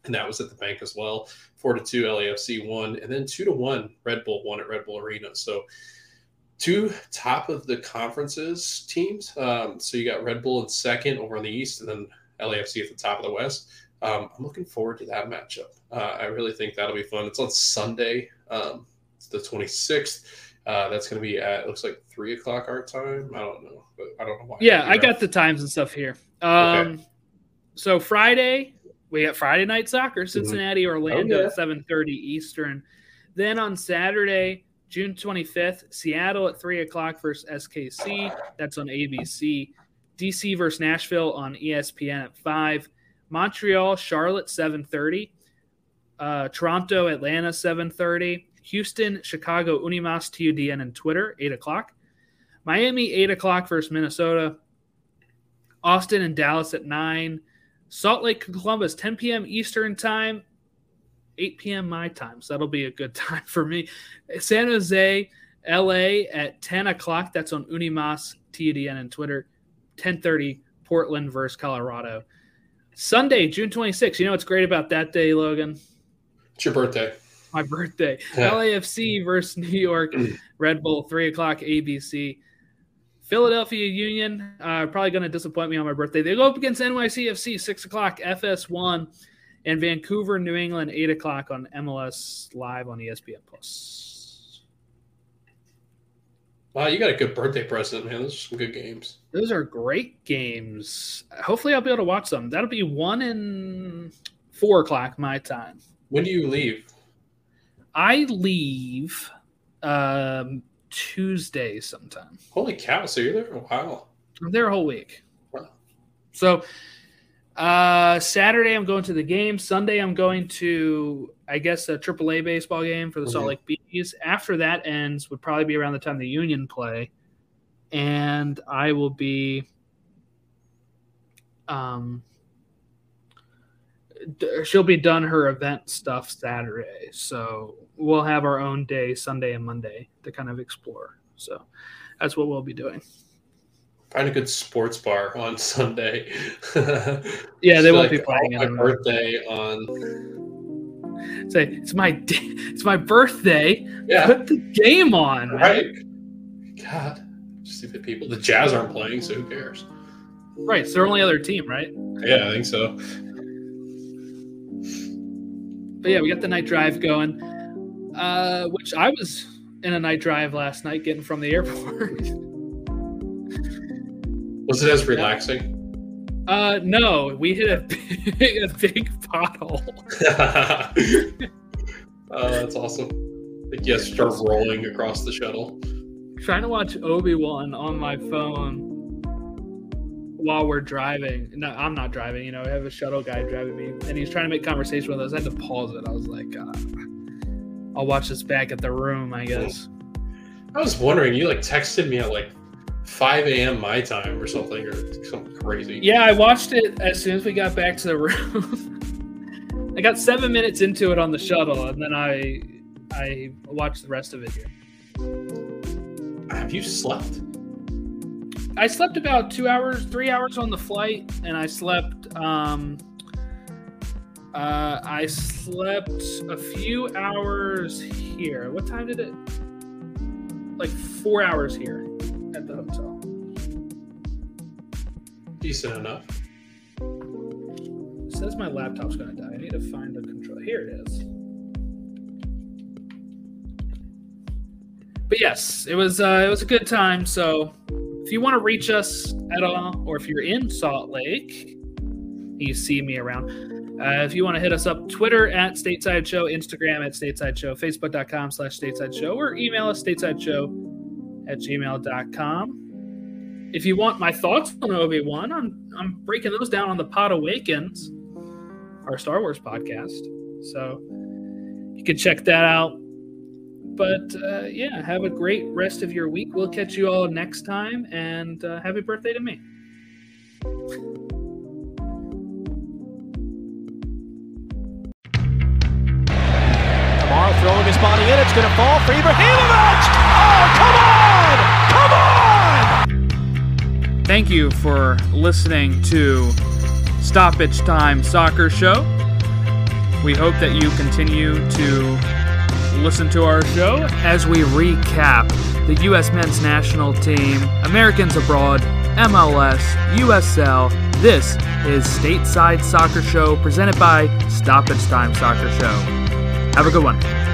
and that was at the bank as well. Four to two, LAFC won, and then two to one, Red Bull won at Red Bull Arena. So two top of the conferences teams. Um, so you got Red Bull in second over on the east, and then LAFC at the top of the west. Um, I'm looking forward to that matchup. Uh, I really think that'll be fun. It's on Sunday, um, the 26th. Uh, that's going to be at it looks like three o'clock our time. I don't know, but I don't know why. Yeah, I got the times and stuff here. Um, So Friday, we got Friday night soccer, Cincinnati, Orlando Oh, at 7.30 Eastern. Then on Saturday, June 25th, Seattle at 3 o'clock versus SKC. That's on ABC. DC versus Nashville on ESPN at 5. Montreal, Charlotte, 7.30. Uh, Toronto, Atlanta, 7.30. Houston, Chicago, Unimas, TUDN, and Twitter, 8 o'clock. Miami, 8 o'clock versus Minnesota. Austin and Dallas at 9. Salt Lake, Columbus, 10 p.m. Eastern time, 8 p.m. my time. So that'll be a good [LAUGHS] time for me. San Jose, LA at 10 o'clock. That's on Unimas, TUDN, and Twitter. 10:30, Portland versus Colorado. Sunday, June 26th. You know what's great about that day, Logan? It's your birthday. My birthday. LAFC versus New York [CLEARS THROAT] Red Bull, 3 o'clock ABC. Philadelphia Union are probably going to disappoint me on my birthday. They go up against NYCFC, 6 o'clock, FS1, and Vancouver, New England, 8 o'clock on MLS Live on ESPN Plus. Wow, you got a good birthday present, man. Those are some good games. Those are great games. Hopefully, I'll be able to watch them. That'll be 1 and 4 o'clock my time. When do you leave? I leave um, Tuesday sometime. Holy cow! So you're there a while. I'm there a whole week. Wow. So uh, Saturday I'm going to the game. Sunday I'm going to I guess a AAA baseball game for the Salt Mhm. Lake Bees. After that ends would probably be around the time the Union play, and I will be um she'll be done her event stuff Saturday. So we'll have our own day Sunday and Monday to kind of explore. So that's what we'll be doing. Find a good sports bar on Sunday. [LAUGHS] Yeah, they won't be playing oh, My birthday on. Say it's my day, it's my birthday. Yeah, Put the game on, man. right. God, stupid people. The Jazz aren't playing, so who cares? Right. It's their only other team, right? Yeah, I think so. But yeah, we got the night drive going. Uh, which I was in a night drive last night getting from the airport. [LAUGHS] Was it as relaxing? uh no, we hit a big, [LAUGHS] a big pothole. [LAUGHS] oh, that's awesome. Like you have to start rolling across the shuttle. Trying to watch Obi-Wan on my phone while we're driving. No, I'm not driving, you know, I have a shuttle guy driving me and he's trying to make conversation with us. I had to pause it. I was like, uh, I'll watch this back at the room, I guess. I was wondering, you like texted me at like 5 a.m. my time or something, or something crazy. Yeah, I watched it as soon as we got back to the room. [LAUGHS] I got seven minutes into it on the shuttle, and then I I watched the rest of it here. Have you slept? I slept about two hours, three hours on the flight, and I slept. Um, uh, I slept a few hours here. What time did it? Like four hours here at the hotel. Decent enough. It says my laptop's gonna die. I need to find a control. Here it is. But yes, it was uh, it was a good time. So if you want to reach us at all, or if you're in Salt Lake, you see me around. Uh, if you want to hit us up, Twitter at Stateside Show, Instagram at Stateside Show, Facebook.com slash Stateside Show, or email us Stateside Show at gmail.com. If you want my thoughts on Obi Wan, I'm I'm breaking those down on the Pod Awakens, our Star Wars podcast. So you can check that out. But uh, yeah, have a great rest of your week. We'll catch you all next time, and uh, happy birthday to me. Kamara throwing his body in. It's going to fall for Ibrahimovic. Oh, come on! Come on! Thank you for listening to Stoppage Time Soccer Show. We hope that you continue to listen to our show as we recap the U.S. men's national team, Americans abroad, MLS, USL. This is Stateside Soccer Show presented by Stop Stoppage Time Soccer Show. Have a good one.